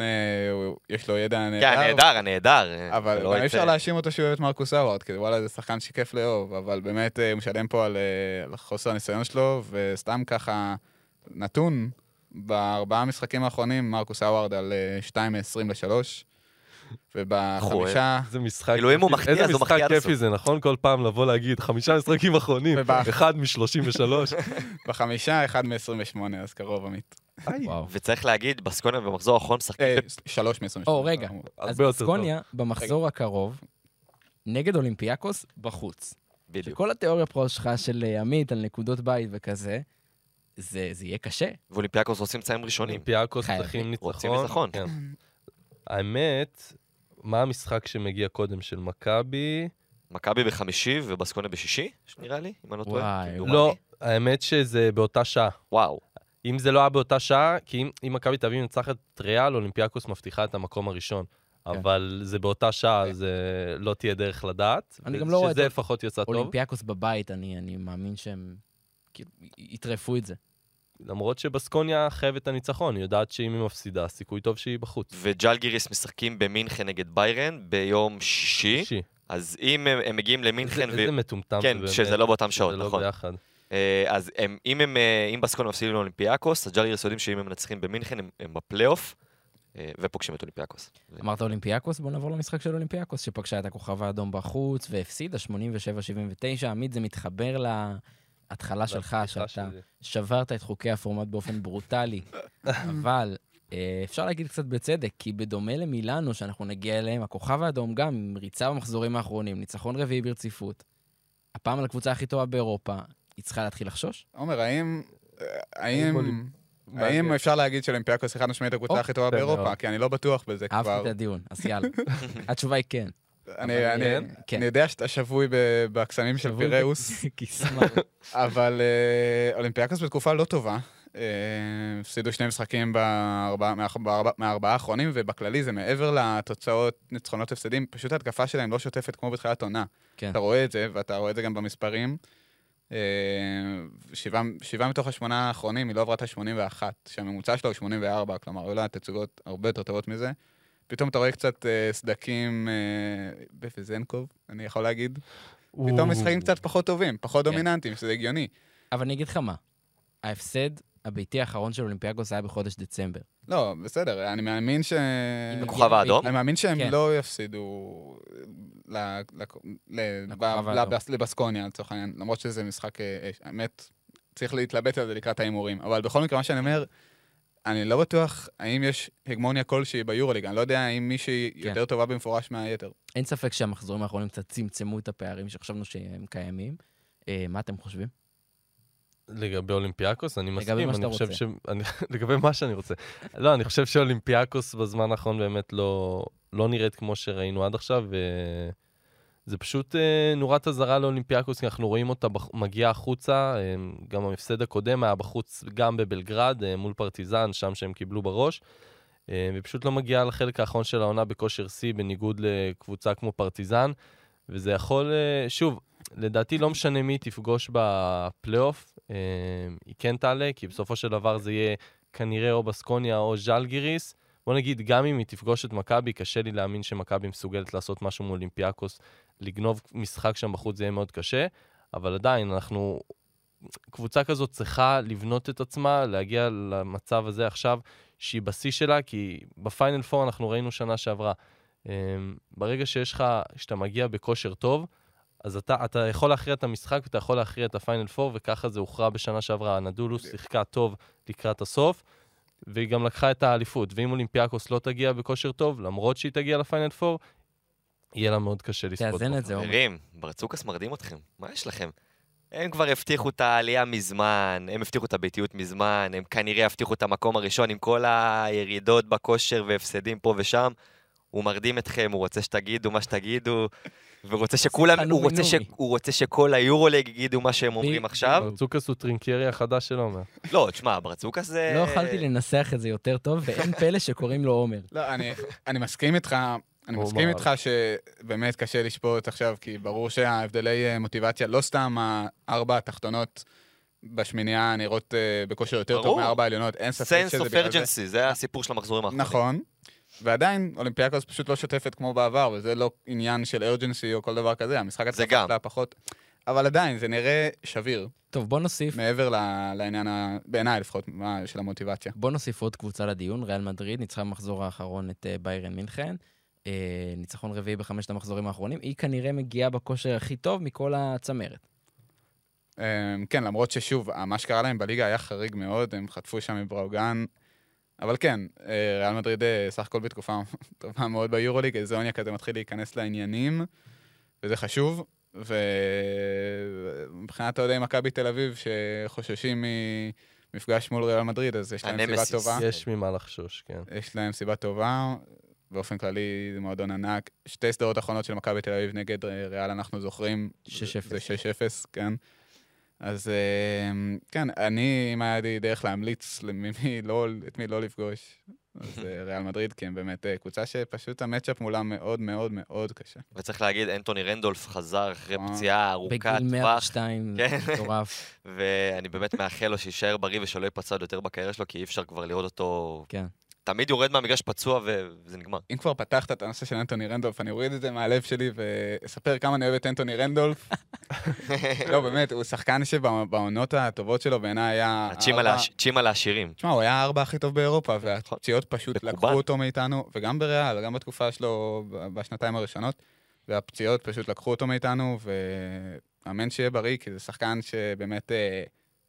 Speaker 4: יש לו ידע נהדר.
Speaker 2: כן, נהדר, הנהדר. אה,
Speaker 4: אבל גם אי
Speaker 2: את,
Speaker 4: אפשר להאשים אותו שהוא אוהב את מרקוס האווארד, כי וואלה, זה שחקן שכיף לאהוב, אבל באמת הוא משלם פה על על חוסר הניסיון שלו, וסתם ככה נתון, בארבעה המשחקים האחרונים, מרקוס האווארד על אה, 2 מ-20 ל-3, ובחמישה...
Speaker 3: איזה משחק...
Speaker 2: כאילו, אם הוא
Speaker 3: כיפי.
Speaker 2: מחטיא, אז הוא
Speaker 3: איזה
Speaker 2: מחטיא
Speaker 3: משחק
Speaker 2: עד
Speaker 3: כיפי
Speaker 2: הסוף.
Speaker 3: זה, נכון? כל פעם לבוא להגיד, חמישה משחקים אחרונים, אחד מ-33.
Speaker 4: בחמישה, 1 מ-28, אז קרוב, עמית.
Speaker 2: וצריך להגיד, בסקוניה במחזור האחרון משחקים
Speaker 4: אה, 3 מ-28.
Speaker 1: או, רגע. אז. בסקוניה, במחזור הקרוב, נגד אולימפיאקוס, בחוץ.
Speaker 2: בדיוק.
Speaker 1: שכל התיאוריה פה שלך של אה, עמית על נקודות בית וכזה, זה זה יהיה קשה.
Speaker 2: ואולימפיאקוס רוצים לציין ראשונים.
Speaker 3: אולימפיאקוס. צריכים
Speaker 2: רוצים
Speaker 3: ניצחון.
Speaker 2: ניצחון.
Speaker 3: כן. האמת, מה המשחק שמגיע קודם של מכבי?
Speaker 2: מכבי בחמישי ובסקוניה בשישי, נראה לי, אם אני לא טועה.
Speaker 3: לא, האמת שזה באותה שעה.
Speaker 2: וואו.
Speaker 3: אם זה לא היה באותה שעה, כי אם, אם מכבי תל אביב מנצחת את ריאל, אולימפיאקוס מבטיחה את המקום הראשון.
Speaker 1: כן.
Speaker 3: אבל זה באותה שעה, אז אה, לא תהיה דרך לדעת.
Speaker 1: אני גם לא רואה את
Speaker 3: שזה
Speaker 1: זה.
Speaker 3: לפחות יצא טוב.
Speaker 1: אולימפיאקוס בבית, אני אני מאמין שהם כאילו יטרפו את זה.
Speaker 3: למרות שבסקוניה חייבת את הניצחון, היא יודעת שאם היא מפסידה, סיכוי טוב שהיא בחוץ.
Speaker 2: וג'לגיריס משחקים במינכן נגד ביירן ביום שישי.
Speaker 3: שישי.
Speaker 2: אז אם הם, הם מגיעים למינכן,
Speaker 3: איזה איזה מטומטם
Speaker 2: כן,
Speaker 3: באמת,
Speaker 2: שזה לא באותם שעות,
Speaker 3: לא
Speaker 2: נכון.
Speaker 3: ביחד.
Speaker 2: אה, אז הם, אם, הם, אה, אם בסקוניה מפסידים לאולימפיאקוס, אז ג'לגיריס יודעים שאם הם מנצחים במינכן, הם, הם בפלייאוף, אה, ופוגשים את אולימפיאקוס.
Speaker 1: אמרת אולימפיאקוס? בוא נעבור למשחק של אולימפיאקוס, שפגשה את הכוכב האדום בחוץ והפסידה 87-79. עמית, זה מתחבר להתחלה שלך, שאתה. שברת את חוקי הפורמט באופן ברוטלי. אבל אה, אפשר להגיד קצת בצדק, כי בדומה למילאנו, שאנחנו נגיע אליהם, הכוכב האדום גם עם ריצה במחזורים האחרונים, ניצחון רביעי ברציפות. הפעם על הקבוצה הכי טובה באירופה, היא צריכה להתחיל לחשוש?
Speaker 4: עומר, האם... אה,
Speaker 3: האם
Speaker 4: האם... אפשר להגיד שאולימפיאקוס חד משמעית הקבוצה הכי טובה באירופה? כי אני לא בטוח בזה
Speaker 1: אהבתי
Speaker 4: כבר.
Speaker 1: את הדיון, אז יאללה. התשובה היא כן.
Speaker 4: אני-
Speaker 1: אבל
Speaker 4: אני-
Speaker 1: כן.
Speaker 4: אני יודע שאתה שבוי בקסמים של פיראוס. אבל אה, אולימפיאקוס בתקופה לא טובה. אה, הפסידו שני משחקים בארבעה- מאח- בארבע- מהארבעה האחרונים, ובכללי זה מעבר לתוצאות, ניצחונות הפסדים, פשוט ההתקפה שלהם לא שוטפת כמו בתחילת עונה.
Speaker 1: כן.
Speaker 4: אתה רואה את זה, ואתה רואה את זה גם במספרים. אה, שבעה, שבעה מתוך השמונה האחרונים, היא לא עברה את ה-81, שהממוצע שלו הוא 84, כלומר, היו לה תצוגות הרבה יותר טובות מזה. פתאום אתה רואה קצת אה, סדקים אה, בפזנקוב, אני יכול להגיד. פתאום משחקים קצת פחות טובים, פחות
Speaker 1: כן.
Speaker 4: דומיננטיים, שזה הגיוני.
Speaker 1: אבל אני אגיד לך מה, ההפסד הביתי האחרון של אולימפיאקוס היה בחודש דצמבר.
Speaker 4: לא, בסדר, אני מאמין ש...
Speaker 1: עם
Speaker 2: הכוכב האדום?
Speaker 4: אני מאמין שהם
Speaker 1: כן.
Speaker 4: לא יפסידו ל- ל- ל-
Speaker 1: לכוכב
Speaker 4: ב-
Speaker 1: האדום.
Speaker 4: לבס- לבסקוניה, לצורך העניין, למרות שזה משחק, אה, אש. האמת, צריך להתלבט על זה לקראת ההימורים. אבל בכל מקרה, מה שאני אומר, אני לא בטוח האם יש הגמוניה כלשהי ביורוליג, אני לא יודע אם מישהי
Speaker 1: כן.
Speaker 4: יותר טובה במפורש מהיתר.
Speaker 1: אין ספק שהמחזורים האחרונים קצת צמצמו את הפערים שחשבנו שהם קיימים. אה, מה אתם חושבים?
Speaker 3: לגבי אולימפיאקוס, אני
Speaker 1: לגבי
Speaker 3: מסכים,
Speaker 1: מה שאתה
Speaker 3: אני חושב
Speaker 1: רוצה.
Speaker 3: ש... אני... לגבי מה שאני רוצה. לא, אני חושב שאולימפיאקוס בזמן האחרון באמת לא, לא נראית כמו שראינו עד עכשיו, וזה פשוט אה, נורת אזהרה לאולימפיאקוס, כי אנחנו רואים אותה בח... מגיעה החוצה, אה, גם המפסד הקודם היה בחוץ גם בבלגרד, אה, מול פרטיזן, שם שהם קיבלו בראש, אה, ופשוט לא מגיעה לחלק האחרון של העונה בכושר שיא, בניגוד לקבוצה כמו פרטיזן, וזה יכול, אה, שוב, לדעתי לא משנה מי תפגוש בפלייאוף, אה, היא כן תעלה, כי בסופו של דבר זה יהיה כנראה או בסקוניה או ז'לגיריס. בוא נגיד, גם אם היא תפגוש את מכבי, קשה לי להאמין שמכבי מסוגלת לעשות משהו מול אולימפיאקוס. לגנוב משחק שם בחוץ זה יהיה מאוד קשה, אבל עדיין, אנחנו... קבוצה כזאת צריכה לבנות את עצמה, להגיע למצב הזה עכשיו, שהיא בשיא שלה, כי בפיינל פור אנחנו ראינו שנה שעברה. אה, ברגע שיש לך, שאתה מגיע בכושר טוב, אז אתה, אתה יכול להכריע את המשחק ואתה יכול להכריע את הפיינל פור, וככה זה הוכרע בשנה שעברה. נדולוס שיחקה טוב לקראת הסוף, והיא גם לקחה את האליפות. ואם אולימפיאקוס לא תגיע בכושר טוב, למרות שהיא תגיע לפיינל פור, יהיה לה מאוד קשה לספוט.
Speaker 1: תאזן את זה, עומר.
Speaker 2: חברים, ברצוקס מרדים אתכם, מה יש לכם? הם כבר הבטיחו את העלייה מזמן, הם הבטיחו את הביתיות מזמן, הם כנראה יבטיחו את המקום הראשון עם כל הירידות בכושר והפסדים פה ושם. הוא מרדים אתכם, הוא רוצה שתגידו מה שתגידו, ורוצה שכולם, הוא רוצה, ש. הוא רוצה שכל היורוליג יגידו מה שהם אומרים עכשיו.
Speaker 3: ברצוקאס הוא טרינקרי החדש של עומר.
Speaker 2: לא, תשמע, ברצוקאס זה...
Speaker 1: לא יכלתי לנסח את זה יותר טוב, ואין פלא שקוראים לו עומר.
Speaker 4: לא, אני, אני מסכים איתך, אני מסכים. איתך שבאמת קשה לשפוט עכשיו, כי ברור שההבדלי אה, מוטיבציה, לא סתם הארבע התחתונות בשמינייה נראות אה, בכושר יותר טוב. מארבע העליונות, אין ספק
Speaker 2: sense
Speaker 4: שזה
Speaker 2: of
Speaker 4: בגלל זה.
Speaker 2: urgency, זה הסיפור של המחזורים האחרונים.
Speaker 4: נכון, ועדיין אולימפיאקוס פשוט לא שוטפת כמו בעבר, וזה לא עניין של urgency או כל דבר כזה, המשחק
Speaker 2: זה
Speaker 4: התקפה
Speaker 2: גם.
Speaker 4: שלה פחות... אבל עדיין, זה נראה שביר,
Speaker 1: טוב, בוא נוסיף,
Speaker 4: מעבר ל- לעניין, ה- בעיניי לפחות, מה- של המוטיבציה.
Speaker 1: בוא נוסיף עוד קבוצה לדיון, ריאל מדריד, ניצחה במחזור האחרון את אה, ביירן מינכן. אה, ניצחון רביעי בחמשת המחזורים האחרונים. היא כנראה מגיעה בכושר הכי טוב מכל הצמרת.
Speaker 4: אמ, כן, למרות ששוב, מה שקרה להם בליגה היה חריג מאוד, הם חטפו שם מבראוגן. אבל כן, אה, ריאל מדריד אה, סך הכל בתקופה טובה מאוד ביורוליג, איזוניה כזה מתחיל להיכנס לעניינים, וזה חשוב. ומבחינת אוהדי מכבי תל אביב, שחוששים ממפגש מול ריאל מדריד, אז יש להם סיבה
Speaker 2: הנמסיס.
Speaker 4: טובה.
Speaker 3: יש ממה לחשוש, כן.
Speaker 4: יש להם סיבה טובה. באופן כללי זה מועדון ענק. שתי סדרות אחרונות של מכבי תל אביב נגד אה, ריאל, אנחנו זוכרים.
Speaker 1: 6-0.
Speaker 4: זה 6-0, כן. אז אה, כן, אני, אם היה לי דרך להמליץ למי לא, את מי לא לפגוש, אז אה, ריאל מדריד, כי הם באמת אה, קבוצה שפשוט המצ'אפ מולה מאוד מאוד מאוד קשה.
Speaker 2: וצריך להגיד, אנטוני רנדולף חזר אחרי. פציעה ארוכת
Speaker 1: בגיל
Speaker 2: טווח,
Speaker 1: 102,
Speaker 2: כן.
Speaker 1: מטורף.
Speaker 2: ואני באמת מאחל לו שיישאר בריא ושלא ייפצע עוד יותר בקריירה שלו, כי אי אפשר כבר לראות אותו... תמיד יורד מהמגרש פצוע וזה נגמר.
Speaker 4: אם כבר פתחת את הנושא של אנטוני רנדולף, אני אוריד את זה מהלב שלי ואספר כמה אני אוהב את אנטוני רנדולף. לא, באמת, הוא שחקן שבעונות הטובות שלו בעיניי היה...
Speaker 2: צ'ימה לעשירים.
Speaker 4: תשמע, הוא היה הארבע הכי טוב באירופה, והפציעות פשוט. לקחו אותו מאיתנו, וגם בריאל, גם בתקופה שלו בשנתיים הראשונות, והפציעות פשוט לקחו אותו מאיתנו, ואמן שיהיה בריא, כי זה שחקן שבאמת אה,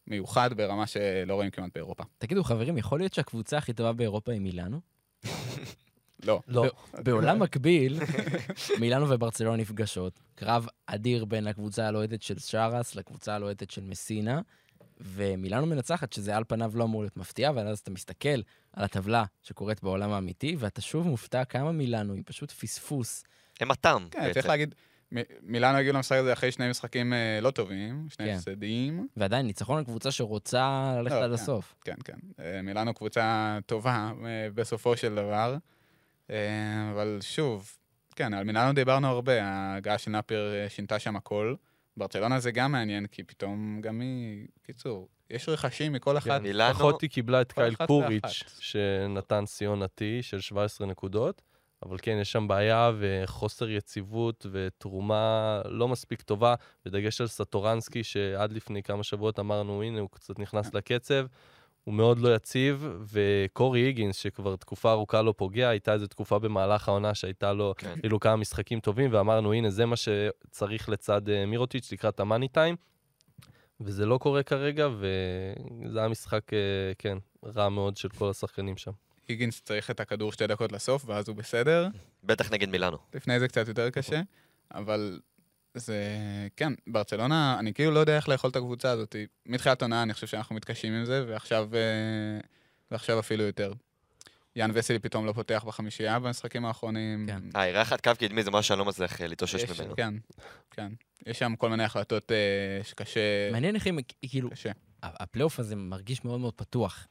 Speaker 4: מיוחד ברמה שלא רואים כמעט באירופה.
Speaker 1: תגידו, חברים, יכול להיות שהקבוצה הכי טובה באירופה היא מילאנו?
Speaker 4: לא.
Speaker 3: לא.
Speaker 1: בעולם מקביל, מילאנו וברצלונה נפגשות. קרב אדיר בין הקבוצה הלוהטת של שרס לקבוצה הלוהטת של מסינה, ומילאנו מנצחת, שזה על פניו לא אמור להיות מפתיע, אבל אז אתה מסתכל על הטבלה שקורית בעולם האמיתי, ואתה שוב מופתע כמה מילאנו היא פשוט פספוס.
Speaker 2: הם הטעם.
Speaker 4: כן. צריך להגיד, מילאנו הגיעו למשחק הזה אחרי שני משחקים אה, לא טובים, שני
Speaker 1: כן.
Speaker 4: הפסדים.
Speaker 1: ועדיין, ניצחון על קבוצה שרוצה ללכת
Speaker 4: לא,
Speaker 1: עד
Speaker 4: כן.
Speaker 1: הסוף.
Speaker 4: כן, כן. אה, מילאנו קבוצה טובה אה, בסופו של דבר, אבל שוב, כן, על מילאנו דיברנו הרבה, ההגעה של נאפר שינתה שם הכל. ברצלונה זה גם מעניין, כי פתאום גם היא... קיצור, יש רכשים מכל אחת.
Speaker 2: כן, מילאנו-
Speaker 3: לפחות היא קיבלה את קייל
Speaker 4: אחת
Speaker 3: קוריץ',
Speaker 4: ואחת.
Speaker 3: שנתן סיון עתי של 17 נקודות, אבל כן, יש שם בעיה וחוסר יציבות ותרומה לא מספיק טובה, בדגש על סטורנסקי, שעד לפני כמה שבועות אמרנו, הנה, הוא קצת נכנס לקצב. הוא מאוד לא יציב, וקורי היגינס, שכבר תקופה ארוכה לא פוגע, הייתה איזו תקופה במהלך העונה שהייתה לו
Speaker 2: כן.
Speaker 3: כאילו כמה משחקים טובים, ואמרנו, הנה, זה מה שצריך לצד אה, מירוטיץ' לקראת המאני טיים, וזה לא קורה כרגע, וזה היה משחק, אה, כן, רע מאוד של כל השחקנים שם.
Speaker 4: היגינס צריך את הכדור שתי דקות לסוף, ואז הוא בסדר.
Speaker 2: בטח נגד מילאנו.
Speaker 4: לפני זה קצת יותר קשה, אבל זה... כן, ברצלונה, אני כאילו לא יודע איך לאכול את הקבוצה הזאת. מתחילת עונה אני חושב שאנחנו מתקשים עם זה, ועכשיו, אה, ועכשיו אפילו יותר. יאן וסלי פתאום לא פותח בחמישייה במשחקים האחרונים.
Speaker 1: כן.
Speaker 2: אה, אירחת קו קדמי זה משהו שאני לא מצליח אה, להתאושש ממנו.
Speaker 4: כן, כן. יש שם כל מיני החלטות אה, שקשה...
Speaker 1: מעניין איך הם, כאילו,
Speaker 4: קשה.
Speaker 1: הפלייאוף הזה מרגיש מאוד מאוד פתוח.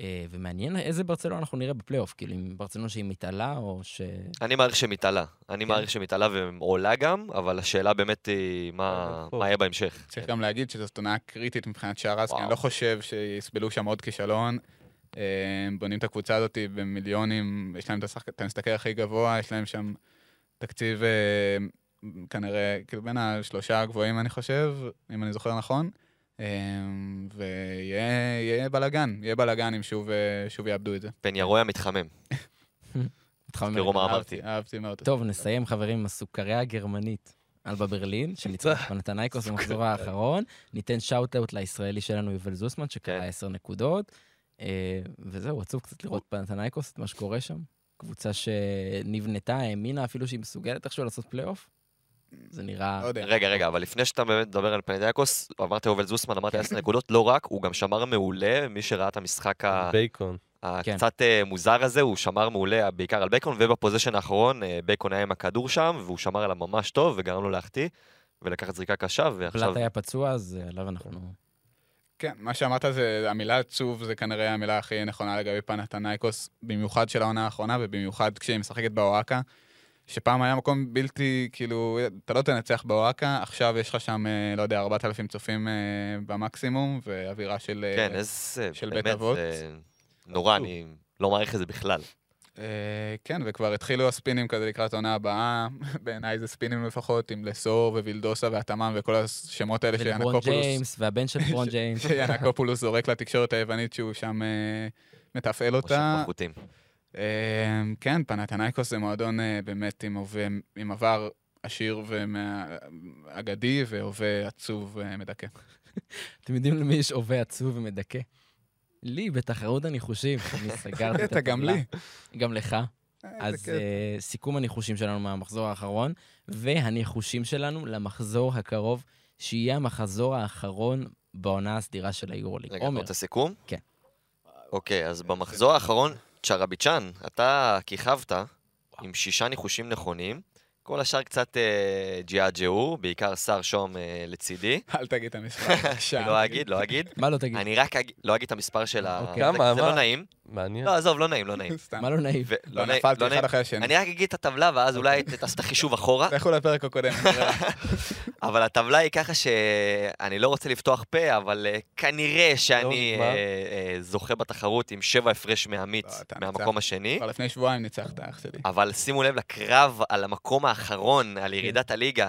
Speaker 1: אה, ומעניין איזה ברצלונה אנחנו נראה בפלייאוף, כאילו, אם ברצלונה שהיא מתעלה, או ש...
Speaker 2: אני מעריך שמתעלה. אני
Speaker 1: כן.
Speaker 2: מעריך שמתעלה ועולה גם, אבל השאלה באמת היא מה? מה יהיה בהמשך.
Speaker 4: צריך גם להגיד שזאת עונה קריטית מבחינת שרס, כי. אני לא חושב שיסבלו שם עוד כישלון. אה, הם בונים את הקבוצה הזאת במיליונים, יש להם את השחק- את המשתכר הכי גבוה, יש להם שם תקציב אה, כנראה, כאילו בין השלושה הגבוהים אני חושב, אם אני זוכר נכון. אה, ויהיה יהיה בלאגן, יהיה בלאגן אם שוב, אה, שוב יאבדו את זה.
Speaker 2: פניירויה מתחמם.
Speaker 1: מתחמם
Speaker 2: תראו מה. אמרתי.
Speaker 4: אהבתי, מאוד.
Speaker 1: טוב, נסיים, חברים, עם הסוכריה הגרמנית. אלבה ברלין, שניצח פנתנייקוס במחזור האחרון. ניתן shout-out לישראלי שלנו, יובל זוסמן, שקלע
Speaker 2: כן.
Speaker 1: 10 נקודות. אה, וזהו, עצוב קצת לראות פנתנייקוס, את מה שקורה שם. קבוצה שנבנתה, האמינה אפילו שהיא מסוגלת איכשהו לעשות פלייאוף. זה נראה...
Speaker 4: לא יודע.
Speaker 2: רגע, רגע, אבל לפני שאתה באמת מדבר על פנתנייקוס, אמרת יובל זוסמן, אמרת 10 נקודות, לא רק, הוא גם שמר מעולה, מי שראה את המשחק ה-
Speaker 3: בייקון.
Speaker 1: כן.
Speaker 2: הקצת אה, מוזר הזה, הוא שמר מעולה בעיקר על בייקון, וב possession האחרון אה, בייקון היה עם הכדור שם, והוא שמר עליו ממש טוב, וגרם לו להחטיא, ולקחת זריקה קשה, ועכשיו...
Speaker 1: פלט היה פצוע, אז אה, עליו אנחנו...
Speaker 4: כן, מה שאמרת זה, המילה עצוב זה כנראה המילה הכי נכונה לגבי פנתנייקוס, במיוחד של העונה האחרונה, ובמיוחד כשהיא משחקת באוהקה, שפעם היה מקום בלתי, כאילו, אתה לא תנצח באוהקה, עכשיו יש לך שם, אה, לא יודע, 4,000 צופים אה, במקסימום, ואווירה של... אה,
Speaker 2: כן, איזה...
Speaker 4: של בית
Speaker 2: באמת,
Speaker 4: אבות.
Speaker 2: זה נורא, אני לא מעריך את זה בכלל.
Speaker 4: כן, וכבר התחילו הספינים כזה לקראת העונה הבאה, בעיניי זה ספינים לפחות, עם לסור ווילדוסה והתמ"ם וכל השמות האלה
Speaker 1: ולברון
Speaker 4: שיאנקופולוס...
Speaker 1: ג'יימס, והבן של ברון ג'יימס.
Speaker 4: שיאנקופולוס זורק לתקשורת היוונית שהוא שם מתפעל אותה. אה, כן, פנתנייקוס זה מועדון אה, באמת עם הווה- עם עבר עשיר ואגדי והווה עצוב אה, מדכא.
Speaker 1: אתם יודעים למי יש הווה עצוב ומדכא? לי, בתחרות הניחושים. אני סגרתי את
Speaker 4: אתה גם
Speaker 1: הטבלה.
Speaker 4: לי.
Speaker 1: גם לך.
Speaker 4: אה,
Speaker 1: אז uh, סיכום הניחושים שלנו מהמחזור האחרון, והניחושים שלנו למחזור הקרוב, שיהיה המחזור האחרון בעונה הסדירה של היורוליג.
Speaker 2: רגע, אתה רוצה סיכום?
Speaker 1: כן.
Speaker 2: אוקיי, אז במחזור האחרון, צ'רביצ'אן, אתה כיכבת, עם שישה ניחושים נכונים. כל השאר קצת אה, ג'יאג'או, בעיקר שר שום אה, לצידי.
Speaker 4: אל תגיד את המספר.
Speaker 2: לא אגיד, לא אגיד.
Speaker 1: מה לא תגיד?
Speaker 2: אני רק אגיד, לא אגיד את המספר של ה...
Speaker 1: אוקיי.
Speaker 2: זה-
Speaker 3: כמה,
Speaker 2: זה? לא נעים.
Speaker 3: מעניין.
Speaker 2: לא, עזוב, לא נעים, לא נעים.
Speaker 4: סתם.
Speaker 1: מה לא נעים?
Speaker 4: לא
Speaker 2: נעים-
Speaker 4: נפלתי
Speaker 2: לא
Speaker 4: אחד
Speaker 2: נעים.
Speaker 4: אחרי השני.
Speaker 2: אני רק אגיד את הטבלה, ואז אולי תעשה את החישוב אחורה.
Speaker 4: לכו לפרק הקודם.
Speaker 2: אבל הטבלה היא ככה שאני לא רוצה לפתוח פה, אבל אה, כנראה שאני? אה, אה, זוכה בתחרות עם שבע הפרש מעמית
Speaker 4: לא, אתה
Speaker 2: מהמקום. השני.
Speaker 4: כבר לפני שבועיים ניצחת, אח שלי.
Speaker 2: אבל שימו לב לקרב על המקום האחרון, על ירידת הליגה.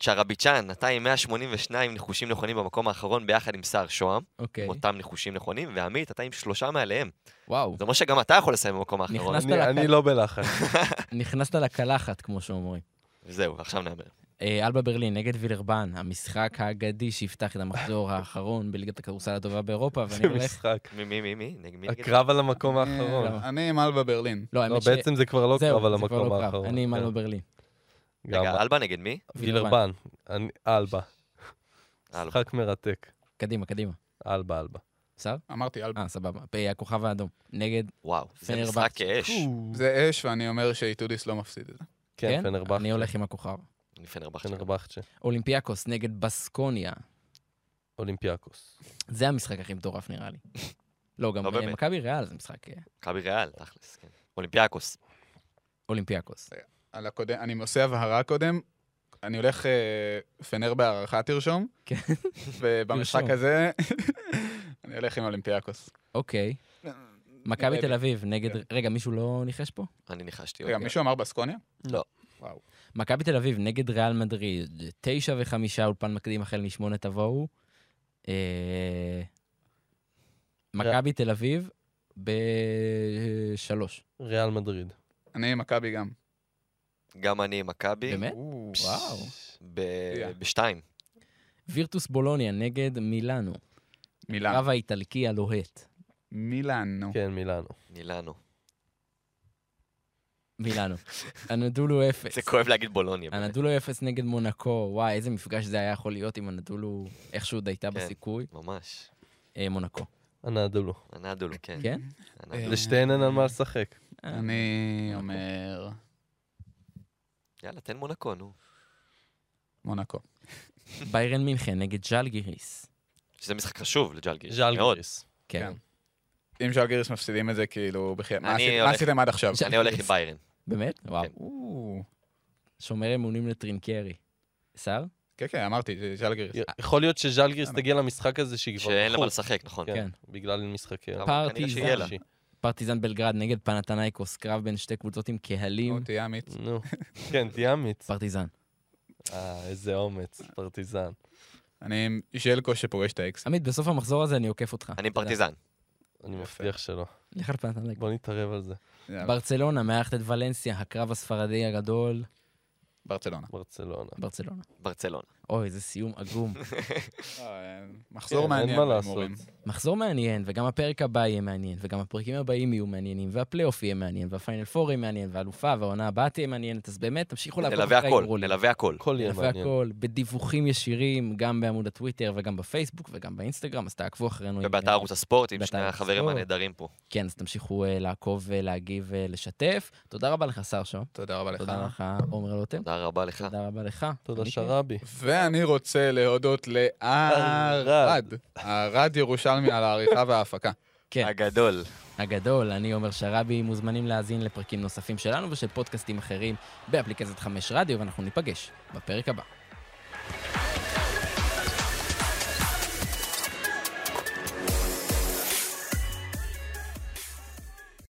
Speaker 2: צ'רביצ'אן נתן עם 182 ניחושים נכונים במקום האחרון ביחד עם סער שוהם,
Speaker 1: אוקיי.
Speaker 2: אותם ניחושים נכונים, ועמית, אתה עם שלושה מעליהם.
Speaker 1: וואו,
Speaker 2: זה אומר שגם אתה יכול לסיים במקום האחרון.
Speaker 1: נכנסת
Speaker 3: אני-
Speaker 1: לקל-
Speaker 3: אני לא בלחץ.
Speaker 1: נכנסת לקלחת, כמו שאומרים.
Speaker 2: זהו, עכשיו נאמר.
Speaker 1: אה, אלבה ברלין נגד וילרבן, המשחק האגדי שיפתח את המחזור האחרון בליגת הכדורסל הטובה באירופה, ואני
Speaker 3: זה
Speaker 1: הולך...
Speaker 3: משחק.
Speaker 2: מי, מי, מי?
Speaker 3: הקרב על המקום
Speaker 4: אני-
Speaker 3: האחרון.
Speaker 4: אני עם אלבה ברלין.
Speaker 1: לא,
Speaker 3: לא. בעצם זה כבר לא קרב על
Speaker 1: זה
Speaker 3: המקום
Speaker 1: לא קרב.
Speaker 3: האחרון.
Speaker 1: אני עם
Speaker 3: כן.
Speaker 1: אלבה ברלין.
Speaker 2: רגע, אלבה נגד מי?
Speaker 3: וילרבן. אני- אלבה. משחק מרתק.
Speaker 1: קדימה, קדימה.
Speaker 3: אלבה, אלבה.
Speaker 1: בסדר?
Speaker 4: אמרתי אלבה.
Speaker 1: אה, סבבה. הכוכב האדום. נגד...
Speaker 2: וואו, זה. משחק כאש.
Speaker 4: זה אש, ואני אומר שאיטודיס לא מפסיד את זה.
Speaker 3: כן, פנרבכצ'ה.
Speaker 1: אני הולך עם הכוכב.
Speaker 2: אני פנרבכצ'ה.
Speaker 1: אולימפיאקוס נגד בסקוניה.
Speaker 3: אולימפיאקוס.
Speaker 1: זה המשחק הכי מטורף נראה לי. לא, גם
Speaker 2: לא.
Speaker 1: מכבי ריאל זה משחק אה,
Speaker 2: מכבי ריאל, תכלס, כן. אולימפיאקוס.
Speaker 1: אולימפיאקוס.
Speaker 4: על הקודם, אני עושה הבהרה קודם. אני הולך אה, פנר בהארכה תרשום.
Speaker 1: כן.
Speaker 4: ובמשחק. הזה, אני הולך עם אולימפיאקוס.
Speaker 1: אוקיי. מכבי
Speaker 4: נראה
Speaker 1: תל. אביב נגד...
Speaker 4: כן.
Speaker 1: רגע, מישהו לא ניחש פה?
Speaker 2: אני ניחשתי.
Speaker 4: רגע,
Speaker 2: אוקיי.
Speaker 4: מישהו אמר בסקוניה?
Speaker 2: לא.
Speaker 4: וואו.
Speaker 1: מכבי תל אביב נגד ריאל מדריד, תשע וחמישה אולפן מקדים החל משמונה תבואו. אה, מכבי תל אביב בשלוש.
Speaker 3: ריאל מדריד.
Speaker 4: אני עם מכבי גם.
Speaker 2: גם אני עם מכבי.
Speaker 1: באמת?
Speaker 4: או,
Speaker 1: וואו.
Speaker 2: בשתיים.
Speaker 1: וירטוס בולוניה נגד מילאנו.
Speaker 4: מילאן.
Speaker 1: קרב האיטלקי הלוהט.
Speaker 4: מילאנו.
Speaker 3: כן, מילאנו.
Speaker 2: מילאנו.
Speaker 1: מילאנו. אנדולו אפס.
Speaker 2: זה כואב להגיד בולוניה. באמת.
Speaker 1: אנדולו אפס נגד מונקו. וואי, איזה מפגש זה היה יכול להיות אם אנדולו איכשהו דייתה
Speaker 2: כן.
Speaker 1: בסיכוי.
Speaker 2: ממש.
Speaker 1: אה, מונקו.
Speaker 3: אנדולו.
Speaker 2: אנדולו, כן.
Speaker 1: כן?
Speaker 2: אנדולו.
Speaker 3: לשתיהן אין על מה לשחק.
Speaker 4: אני אומר
Speaker 2: יאללה, תן מונקו, נו.
Speaker 4: מונקו.
Speaker 1: ביירן מינכן נגד ז'לגיריס.
Speaker 2: שזה משחק חשוב לג'לגיריס. מאוד.
Speaker 3: ז'אלגיריס.
Speaker 1: כן.
Speaker 4: אם ז'לגיריס מפסידים את זה, כאילו, בחייאת, מה עשיתם עד עכשיו?
Speaker 2: אני הולך עם ביירן.
Speaker 1: באמת? וואו.
Speaker 2: כן.
Speaker 4: או,
Speaker 1: שומר אמונים לטרינקרי. שר?
Speaker 4: כן, כן, אמרתי, זה ז'לגיריס.
Speaker 3: יכול להיות שז'אלגיריס תגיע למשחק הזה שהיא כבר
Speaker 2: שאין לה מה. לשחק, נכון.
Speaker 1: כן.
Speaker 3: כן, בגלל משחקי...
Speaker 2: אבל
Speaker 1: פרטיזן בלגרד נגד פנתנייקוס, קרב בין שתי קבוצות עם
Speaker 4: נו,
Speaker 1: קהלים.
Speaker 4: תהיה אמיץ.
Speaker 3: נו, כן, תהיה אמיץ.
Speaker 1: פרטיזן.
Speaker 3: אה, איזה אומץ, פרטיזן.
Speaker 4: אני עם ז'לקו שפורש את האקס.
Speaker 1: עמית, בסוף המחזור הזה אני עוקף אותך.
Speaker 2: אני. פרטיזן.
Speaker 3: אני. מבטיח שלא.
Speaker 1: לך על פנתנייקוס.
Speaker 3: בוא נתערב על זה.
Speaker 1: ברצלונה מארחת את ולנסיה, הקרב הספרדי הגדול.
Speaker 4: ברצלונה.
Speaker 3: ברצלונה.
Speaker 1: ברצלונה.
Speaker 2: ברצלונה.
Speaker 1: אוי, איזה סיום עגום.
Speaker 4: אה, מחזור
Speaker 3: כן,
Speaker 4: מעניין.
Speaker 3: אין מה. לעשות.
Speaker 1: מחזור מעניין, וגם הפרק הבא יהיה מעניין, וגם הפרקים הבאים יהיו מעניינים, והפלייאוף יהיה מעניין, והפיינל פור יהיה מעניין, והאלופה, והעונה הבאה תהיה מעניינת, אז באמת, תמשיכו לעקוב
Speaker 2: נלווה
Speaker 1: אחרי
Speaker 2: הכל,
Speaker 1: ההימורים.
Speaker 2: נלווה הכל.
Speaker 3: הכל יהיה
Speaker 1: נלווה
Speaker 3: מעניין.
Speaker 1: הכל, בדיווחים ישירים, גם בעמוד הטוויטר וגם בפייסבוק וגם באינסטגרם, אז תעקבו אחרינו.
Speaker 2: ובאתר ערוץ הספורט עם שני החברים. הנהדרים פה.
Speaker 1: כן, אז תמשיכו אה, לעקוב ולהגיב ולשתף. תודה רבה לך, שר שו.
Speaker 4: תודה רבה לך.
Speaker 1: תודה לך, עומר לוטם.
Speaker 2: תודה רבה לך.
Speaker 1: תודה רבה לך.
Speaker 3: תודה. שרבי.
Speaker 4: ואני רוצה להודות לערד. ערד ירושלמי על העריכה וההפקה.
Speaker 1: כן,
Speaker 2: הגדול.
Speaker 1: הגדול, אני עומר שרבי, מוזמנים להאזין לפרקים נוספים שלנו ושל פודקאסטים אחרים באפליקציית חמש רדיו, ואנחנו ניפגש בפרק הבא.